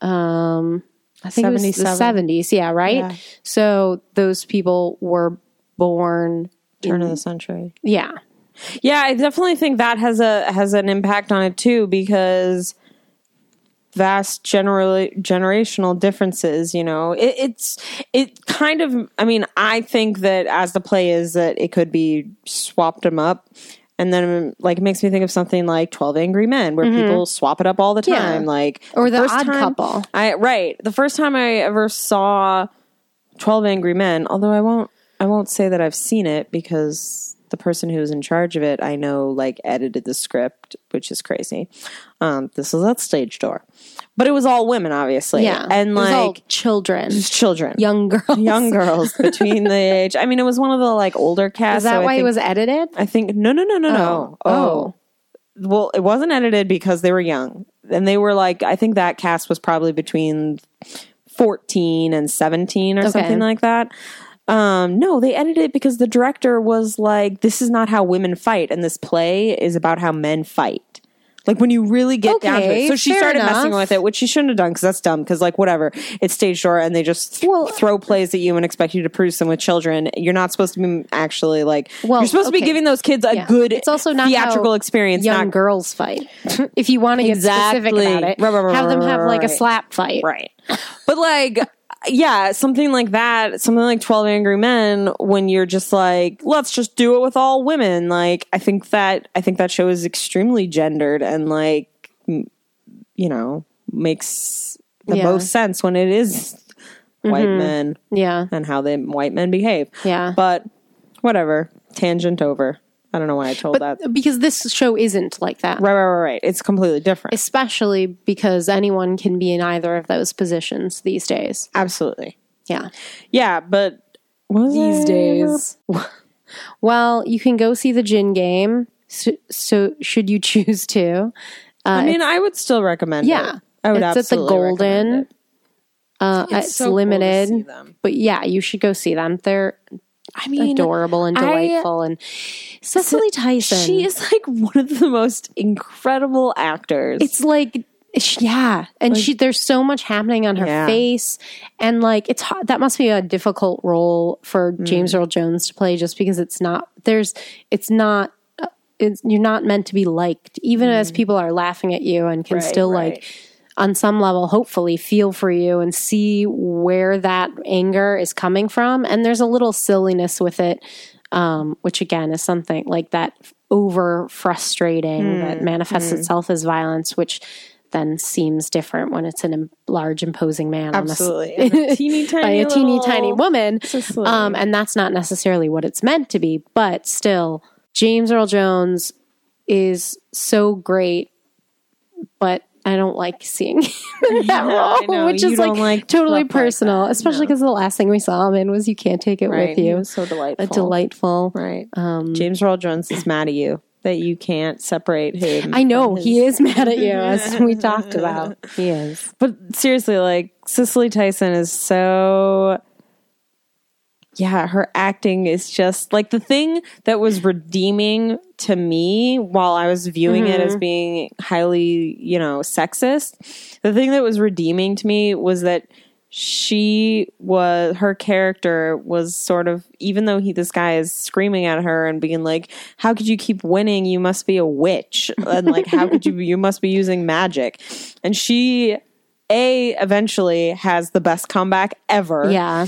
um I think it was the 70s, yeah, right? Yeah. So those people were born Turn of the century. yeah. Yeah, I definitely think that has a has an impact on it too because vast generational differences. You know, it, it's it kind of. I mean, I think that as the play is that it could be swapped them up. And then, like, it makes me think of something like Twelve Angry Men, where mm-hmm. people swap it up all the Yeah. time. Like, Or The first Odd time- Couple. I right. The first time I ever saw Twelve Angry Men, although I won't I won't say that I've seen it because the person who was in charge of it, I know, like edited the script, which is crazy. Um, this was at Stage Door, but it was all women, obviously, Yeah. and It was all like children, just children, young girls. young girls *laughs* between the age. I mean, it was one of the like older cast. Is that so why it was edited? I think no, no, no, no, no. Oh. Oh, well, it wasn't edited because they were young, and they were like, I think that cast was probably between fourteen and seventeen or Okay. something like that. Um, no, they edited it because the director was like, "This is not how women fight," and this play is about how men fight. Like when you really get down to it. So she started messing with it, which she shouldn't have done because that's dumb. Because like whatever, it's stage door, and they just th- Well- throw plays at you and expect you to produce them with children. You're not supposed to be actually like. Well, you're supposed to be giving those kids a Yeah. good. It's also not theatrical experience. Young not girls fight. *laughs* if you want to get specific about it, Right, right, right, have them have like a slap fight. right. But like, *laughs* yeah, something like that, something like 12 Angry Men when you're just like, let's just do it with all women. Like I think that I think that show is extremely gendered and like m- you know, makes the Yeah. most sense when it is mm-hmm. white men Yeah. and how the white men behave. Yeah. But whatever, tangent over. I don't know why I told that. Because this show isn't like that. Right, right, right, right. It's completely different. Especially because anyone can be in either of those positions these days. Absolutely. Yeah. Yeah, but was These days. *laughs* Well, you can go see the gin game. So, so should you *laughs* choose to? I mean, I would still recommend Yeah. it. I would it's at the absolutely recommend Golden. it. Uh, it's so cool to limited. see them. But yeah, you should go see them. They're I mean, adorable and I- delightful. and Cicely Tyson. she is like one of the most incredible actors. it's like yeah and she there's so much happening on her Yeah. face and like it's hard, that must be a difficult role for Mm. James Earl Jones to play just because it's not there's it's not uh, it's you're not meant to be liked even as people are laughing at you and can Mm. Right, still right. like on some level hopefully feel for you and see where that anger is coming from. And there's a little silliness with it um, which again is something like that over frustrating Hmm, that manifests itself as violence which then seems different when it's an im- large imposing man absolutely. On *laughs* And a teeny a, by tiny a teeny tiny woman. um, and that's not necessarily what it's meant to be but still james earl jones is so great but I don't like seeing *laughs* him in that role, which You is like, like totally like personal, that. especially No. because the last thing we saw him in was "You Can't Take It right. with You." was so delightful. A delightful. Right. Um, James Earl Jones is mad at you that you can't separate him. I know his- he is mad at you, as we talked about. *laughs* He is. But seriously, like Cicely Tyson is so yeah, her acting is just like the thing that was redeeming to me while I was viewing it as mm-hmm. being highly, you know, sexist. The thing that was redeeming to me was that she was her character was sort of even though he this guy is screaming at her and being like how could you keep winning you must be a witch and like how could you you must be using magic and she a eventually has the best comeback ever Yeah.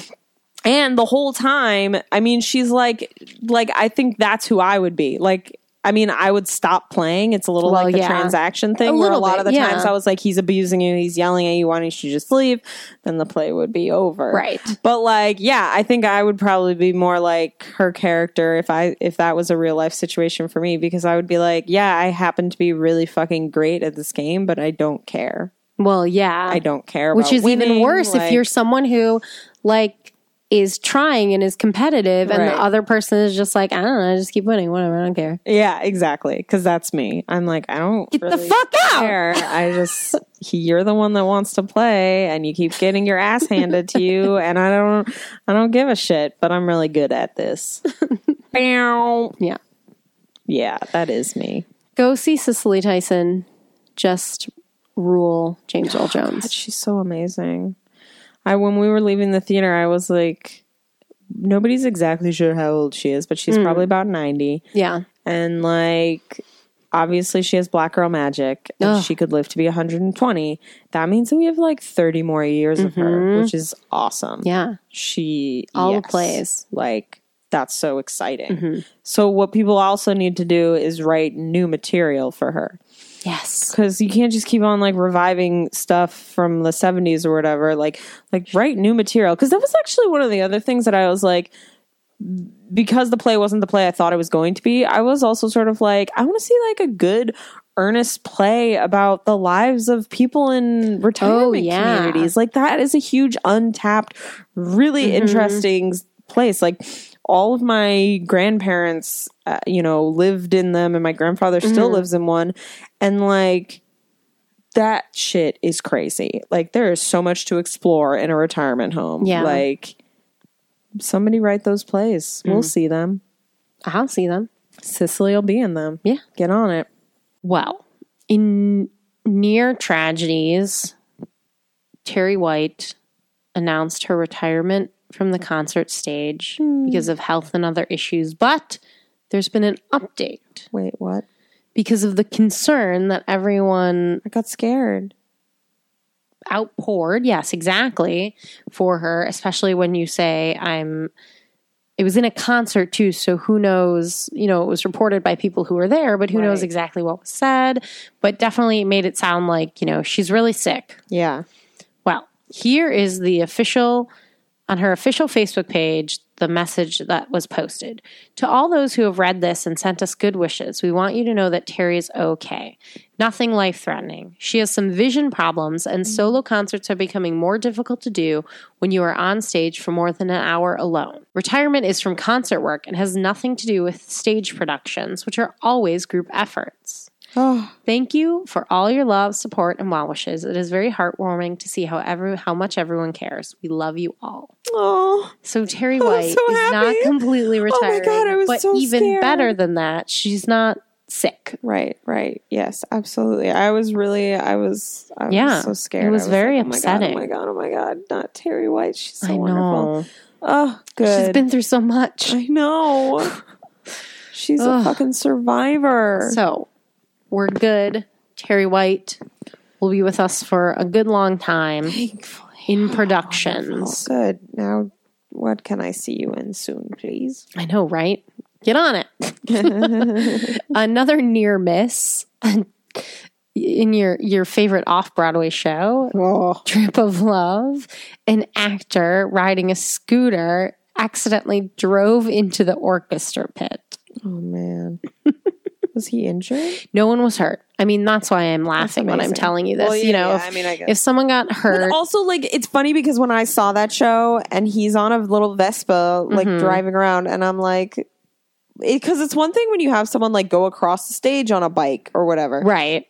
And the whole time i mean she's like like i think that's who i would be like i mean i would stop playing it's a little Well, like the yeah. transaction thing A where a lot bit, of the yeah. times i was like he's abusing you he's yelling at you why don't you just leave then the play would be over Right. but like yeah i think i would probably be more like her character if i if that was a real life situation for me because i would be like yeah i happen to be really fucking great at this game but i don't care Well, yeah. i don't care Which is even winning, worse if you're someone who like is trying and is competitive, and Right. the other person is just like, I don't know, I just keep winning, whatever, I don't care. Yeah, exactly. Because that's me. I'm like, I don't Get the really fuck out! care. I just *laughs* you're the one that wants to play, and you keep getting your ass handed to you, *laughs* and I don't, I don't give a shit. But I'm really good at this. *laughs* Yeah. yeah, that is me. Go see Cicely Tyson. Just rule James Earl God, Jones. she's so amazing. I when we were leaving the theater, I was like, nobody's exactly sure how old she is, but she's hmm. probably about ninety. Yeah. and like obviously she has black girl magic and Ugh. she could live to be 120 that means that we have like 30 more years of her mm-hmm. which is awesome Yeah. she All the yes, plays. like that's so exciting mm-hmm. so what people also need to do is write new material for her Yes. because you can't just keep on like reviving stuff from the 70s or whatever like like write new material because that was actually one of the other things that i was like because the play wasn't the play i thought it was going to be i was also sort of like i want to see like a good earnest play about the lives of people in retirement oh, yeah. communities like that is a huge untapped really mm-hmm. interesting place like all of my grandparents uh, you know lived in them and my grandfather still mm-hmm. lives in one and like that shit is crazy like there is so much to explore in a retirement home Yeah. like somebody write those plays we'll mm. see them I'll see them. Cicely will be in them. Yeah. Get on it. Well, in near tragedies, Terri White announced her retirement from the concert stage hmm. because of health and other issues. But there's been an update Wait, what? because of the concern that everyone I got scared. outpoured. Yes, exactly for her, especially when you say I'm. It was in a concert too, so who knows? You know, it was reported by people who were there, but who knows exactly what was said. But definitely made it sound like you know she's really sick. Yeah. Well, here is the official, on her official Facebook page, the message that was posted. To all those who have read this and sent us good wishes, we want you to know that Terri is okay. Nothing life threatening. She has some vision problems, and mm-hmm. solo concerts are becoming more difficult to do when you are on stage for more than an hour alone. Retirement is from concert work and has nothing to do with stage productions, which are always group efforts. Oh, Thank you for all your love, support, and well wishes. It is very heartwarming to see how every, how much everyone cares. We love you all. oh. So Terri *laughs* White so is not happy. completely Oh retired, God, I was but so even scared. better than that, she's not sick. Right, right. Yes, absolutely. I was really, I was, I was Yeah, so scared. it was I very like, upsetting. Oh my god! Oh my god! Oh my god! Not Terri White. She's so I wonderful. know Oh, good. she's been through so much. I know. *laughs* She's a fucking survivor. So we're good. Terri White will be with us for a good long time Thankfully. in *sighs* Oh, productions. good. Now, what can I see you in soon, please? I know, right? Get on it. *laughs* Another near miss in your your favorite off Broadway show, Oh, Trip of Love. An actor riding a scooter accidentally drove into the orchestra pit. oh man. Was he injured? No one was hurt. I mean, that's why I'm laughing when I'm telling you this. Well, you know, yeah, if, I mean, I guess. if someone got hurt, But also, like, it's funny because when I saw that show and he's on a little Vespa, like Mhm. driving around, and I'm like, because it's one thing when you have someone like go across the stage on a bike or whatever, right?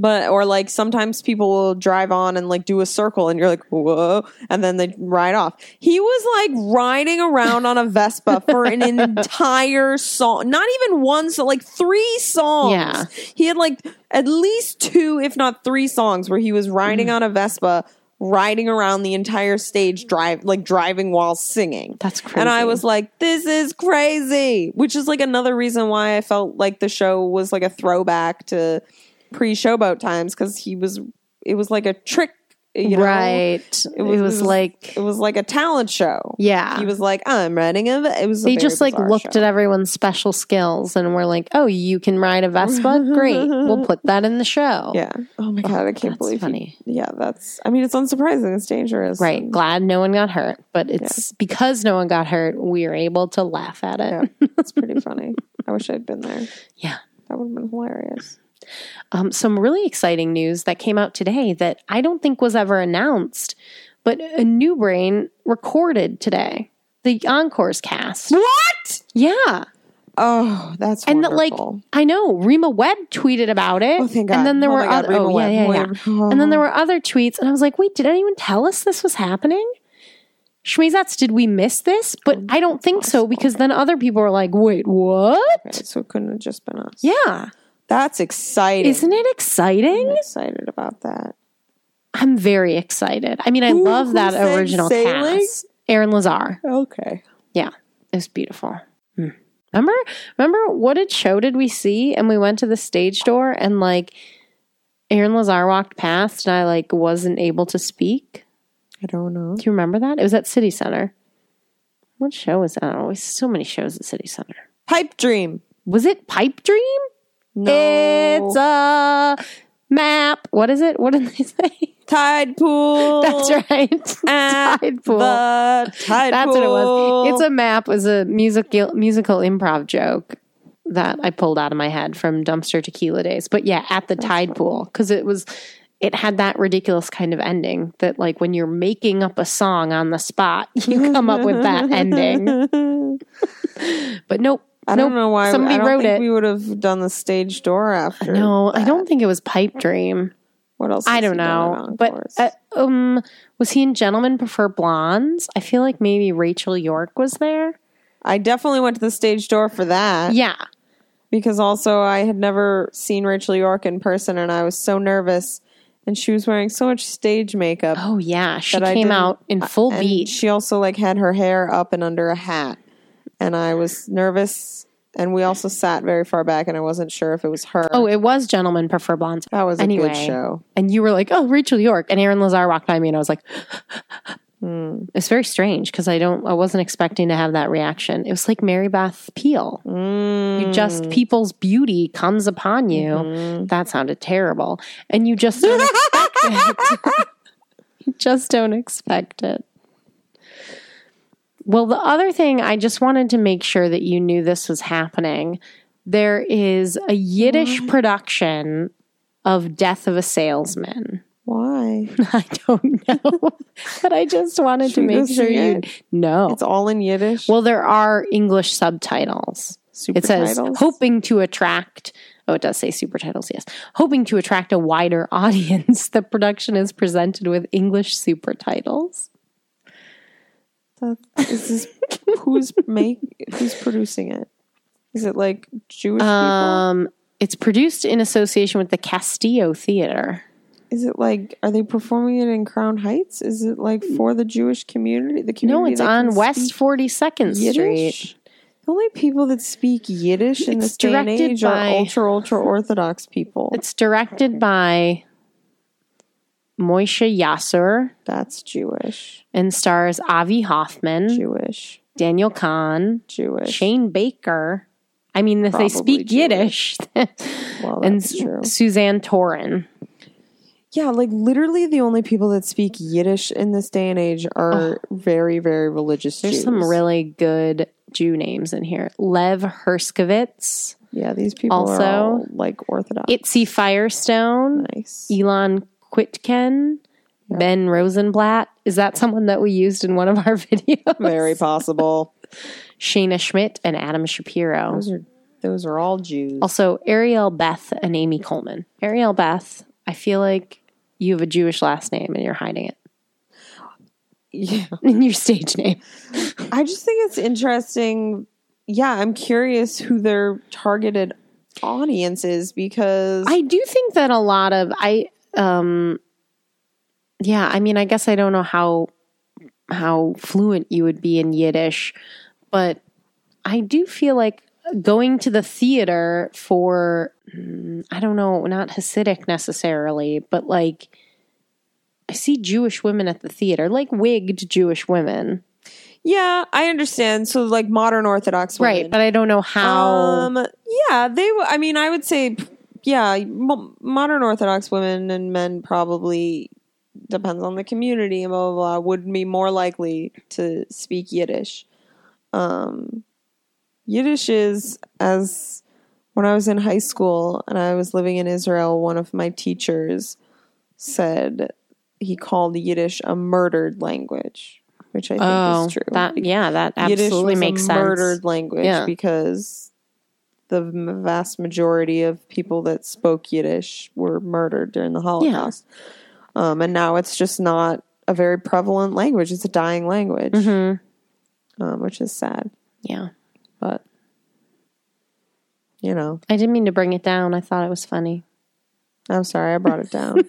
But or like sometimes people will drive on and like do a circle, and you're like, whoa, and then they ride off. He was like riding around on a Vespa for an *laughs* entire song, not even one, so like three songs. Yeah. he had like at least two, if not three songs where he was riding mm. on a Vespa, riding around the entire stage, drive like driving while singing. That's crazy. And I was like, this is crazy, which is like another reason why I felt like the show was like a throwback to pre showboat times because he was, it was like a trick, you know? right. It was, it was- like, It was like a talent show. yeah. He was like, I'm running a, it was, they just like looked show. at everyone's special skills and were like, "Oh, you can ride a Vespa? *laughs* Great, we'll put that in the show." Yeah. Oh my God. I can't believe he- funny. yeah. That's, I mean, it's unsurprising. It's dangerous. Right. Glad no one got hurt, but it's because no one got hurt, we were able to laugh at it. Yeah. It's pretty *laughs* funny. I wish I'd been there. Yeah. That would have been hilarious. Um, some really exciting news that came out today that I don't think was ever announced, but a new brain recorded today. The Encores cast. What? Yeah. Oh, that's And that, like. I know Rema Webb tweeted about it. Oh, thank God. And then there Oh were God, other, Rema oh, Webb. yeah, yeah, yeah. Oh. And then there were other tweets, and I was like, wait, did anyone tell us this was happening? Schmeezats, did we miss this? But I don't think so because then other people were like, wait, what? Okay, so it couldn't have just been us. Yeah. That's exciting. Isn't it exciting? I'm excited about that. I'm very excited. I mean, I Who- love that original Sailing? cast. Aaron Lazar. Okay. Yeah. It was beautiful. Hmm. Remember, remember what did show did we see? And we went to the stage door and like Aaron Lazar walked past and I like wasn't able to speak. I don't know. Do you remember that? It was at City Center. What show was that? Always so many shows at City Center. Pipe Dream. Was it Pipe Dream? No. It's a map. What is it? What did they *laughs* say? Tide Pool. That's right. *laughs* Tide Pool. The tide That's pool. what it was. It's a map. Was a musical musical improv joke that I pulled out of my head from Dumpster Tequila days. But yeah, at the Tide Pool because it was. It had that ridiculous kind of ending that, like, when you're making up a song on the spot, *laughs* you come up with that ending. But nope. I don't know why. Somebody I wrote think it. We would have done the stage door after. no, I don't think it was Pipe Dream. What else? I don't know. But uh, um, was he in Gentlemen Prefer Blondes? I feel like maybe Rachel York was there. I definitely went to the stage door for that. Yeah. because also I had never seen Rachel York in person, and I was so nervous. And she was wearing so much stage makeup. Oh yeah, she came out in full beat. she also like had her hair up and under a hat, and I was nervous and we also sat very far back, and I wasn't sure if it was her. Oh, it was Gentlemen Prefer Blondes. that was a anyway. good show. And you were like, oh, Rachel York. And Aaron Lazar walked by me and I was like, *gasps* Hmm. it's very strange because I don't, I wasn't expecting to have that reaction. It was like Mary Beth Peil. Mm. You just, people's beauty comes upon you. Mm-hmm. That sounded terrible. And you just don't expect it. *laughs* you just don't expect it. Well, the other thing, I just wanted to make sure that you knew this was happening. There is a Yiddish production of Death of a Salesman. *laughs* Why? I don't know, *laughs* but I just wanted to make sure you know. It's all in Yiddish. Well, there are English subtitles. super It says titles? hoping to attract. Oh, it does say super titles. Yes, hoping to attract a wider *laughs* audience. The production is presented with English super titles. That, is this who's make who's producing it? Is it like Jewish people? Um, it's produced in association with the Castillo Theater. Is it like are they performing it in Crown Heights? Is it like for the Jewish community? The community No, it's on West Forty Second Street. The only people that speak Yiddish in It's this day and age by- are ultra ultra orthodox people. It's directed by Moishe Yassur That's Jewish. and stars Avi Hoffman, Jewish. Daniel Kahn, Jewish. Shane Baker. I mean, if they speak Yiddish, *laughs* Well, and true. Suzanne Toren. Yeah, like literally the only people that speak Yiddish in this day and age are oh. very, very religious There's Jews. some really good Jew names in here. Lev Herskovitz, Yeah, these people Also- are all like Orthodox. Itzy Firestone, nice. Elon Quitken, Ben Rosenblatt. Is that someone that we used in one of our *laughs* videos? Very possible. Shayna Schmidt and Adam Shapiro. Those are those are all Jews. Also, Ariel Beth and Amy Coleman. Ariel Beth, I feel like you have a Jewish last name and you're hiding it Yeah. *laughs* in your stage name. I just think it's interesting. Yeah, I'm curious who their targeted audience is because I do think that a lot of I um yeah, I mean I guess I don't know how how fluent you would be in Yiddish, but I do feel like going to the theater for mm, I don't know, not Hasidic necessarily, but like I see Jewish women at the theater, like wigged Jewish women. yeah, I understand. So like modern Orthodox women. Right, but I don't know how Um, yeah, they. I mean, I would say, yeah, modern Orthodox women and men probably depends on the community and blah blah blah would be more likely to speak Yiddish. Um, Yiddish is as when I was in high school and I was living in Israel. One of my teachers said he called Yiddish a murdered language, which I think Oh, is true. that yeah, that absolutely makes a sense. murdered language Yeah. because the vast majority of people that spoke Yiddish were murdered during the Holocaust. Um, and now it's just not a very prevalent language. It's a dying language, Mhm. um, which is sad. Yeah. But, you know, I didn't mean to bring it down. I thought it was funny. I'm sorry I brought it down. *laughs*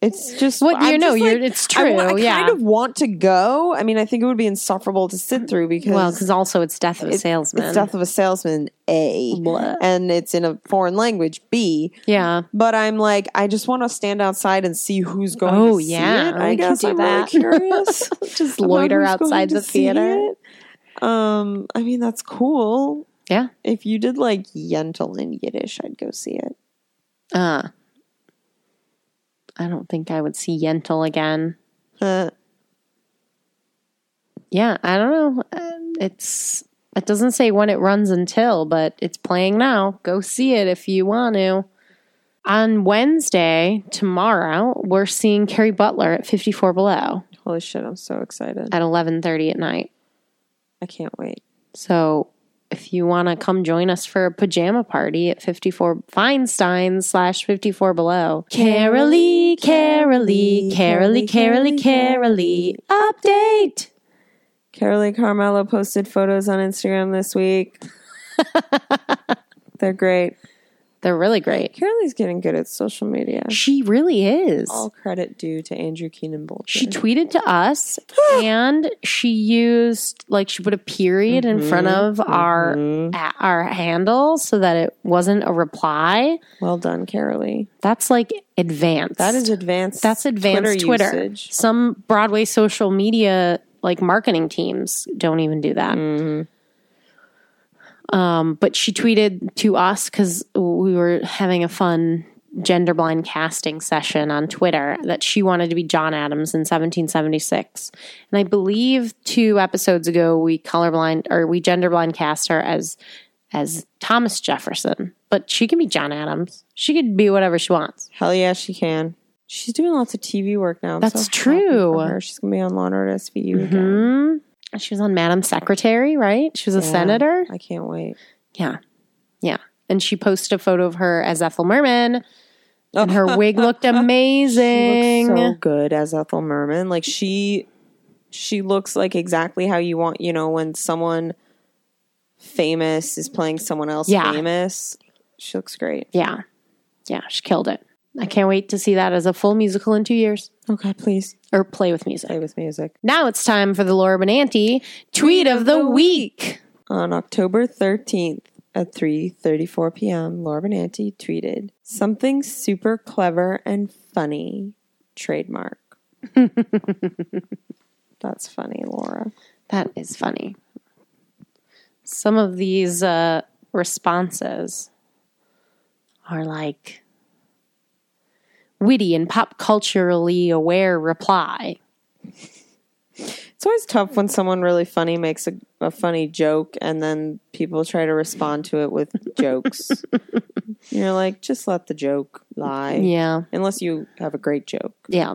it's just What you know, like- it's true. wa- I yeah. kind of want to go. I mean, I think it would be insufferable to sit through because well, because also it's death of a salesman. It's Death of a Salesman, A. Blah. And it's in a foreign language, B. yeah. But I'm like, I just want to stand outside and see who's going Oh, to see yeah, I can guess do I'm that. really curious. *laughs* Just loiter outside the theater. Um, I mean, that's cool. Yeah. If you did like Yentl in Yiddish, I'd go see it. Uh, I don't think I would see Yentl again. Uh, Yeah, I don't know. Uh, It's it doesn't say when it runs until, but it's playing now. Go see it if you want to. On Wednesday, tomorrow, we're seeing Kerry Butler at 54 Below holy shit, I'm so excited. at 11:30 at night. I can't wait. So if you want to come join us for a pajama party at 54 Feinstein slash 54 below. Carolee, Carolee, Carolee, Carolee, Carolee, update. Carolee Carmello posted photos on Instagram this week. *laughs* They're great. They're really great. Carolee's getting good at social media. She really is. All credit due to Andrew Keenan Bolger. She tweeted to us *gasps* and she used like she put a period in front of our a- our handle so that it wasn't a reply. well done, Carolee. That's like advanced. That is advanced. that's advanced Twitter. usage. Some Broadway social media like marketing teams don't even do that. Mm-hmm. Um, but she tweeted to us because we were having a fun gender blind casting session on Twitter that she wanted to be John Adams in 1776. And I believe two episodes ago we colorblind or we gender blind cast her as as Thomas Jefferson. But she can be John Adams. She could be whatever she wants. Hell yeah, she can. She's doing lots of TV work now. I'm That's so true. She's gonna be on Law and Order SVU again. She was on Madam Secretary, right? She was a Yeah, senator. I can't wait. Yeah. Yeah. And she posted a photo of her as Ethel Merman. Oh. And her wig *laughs* looked amazing. She looks so good as Ethel Merman. Like she, she looks like exactly how you want. You know, when someone famous is playing someone else Yeah. famous, she looks great. yeah. Yeah. She killed it. I can't wait to see that as a full musical in two years Oh God, please or play with music. play with music. Now it's time for the Laura Benanti tweet of the week. On October 13th at 3:34 p.m., Laura Benanti tweeted something super clever and funny. Trademark. *laughs* That's funny, Laura. That is funny. Some of these uh, responses are like witty and pop culturally aware reply. It's always tough when someone really funny makes a, a funny joke and then people try to respond to it with *laughs* jokes. You're like, just let the joke lie. Yeah. Unless you have a great joke. Yeah.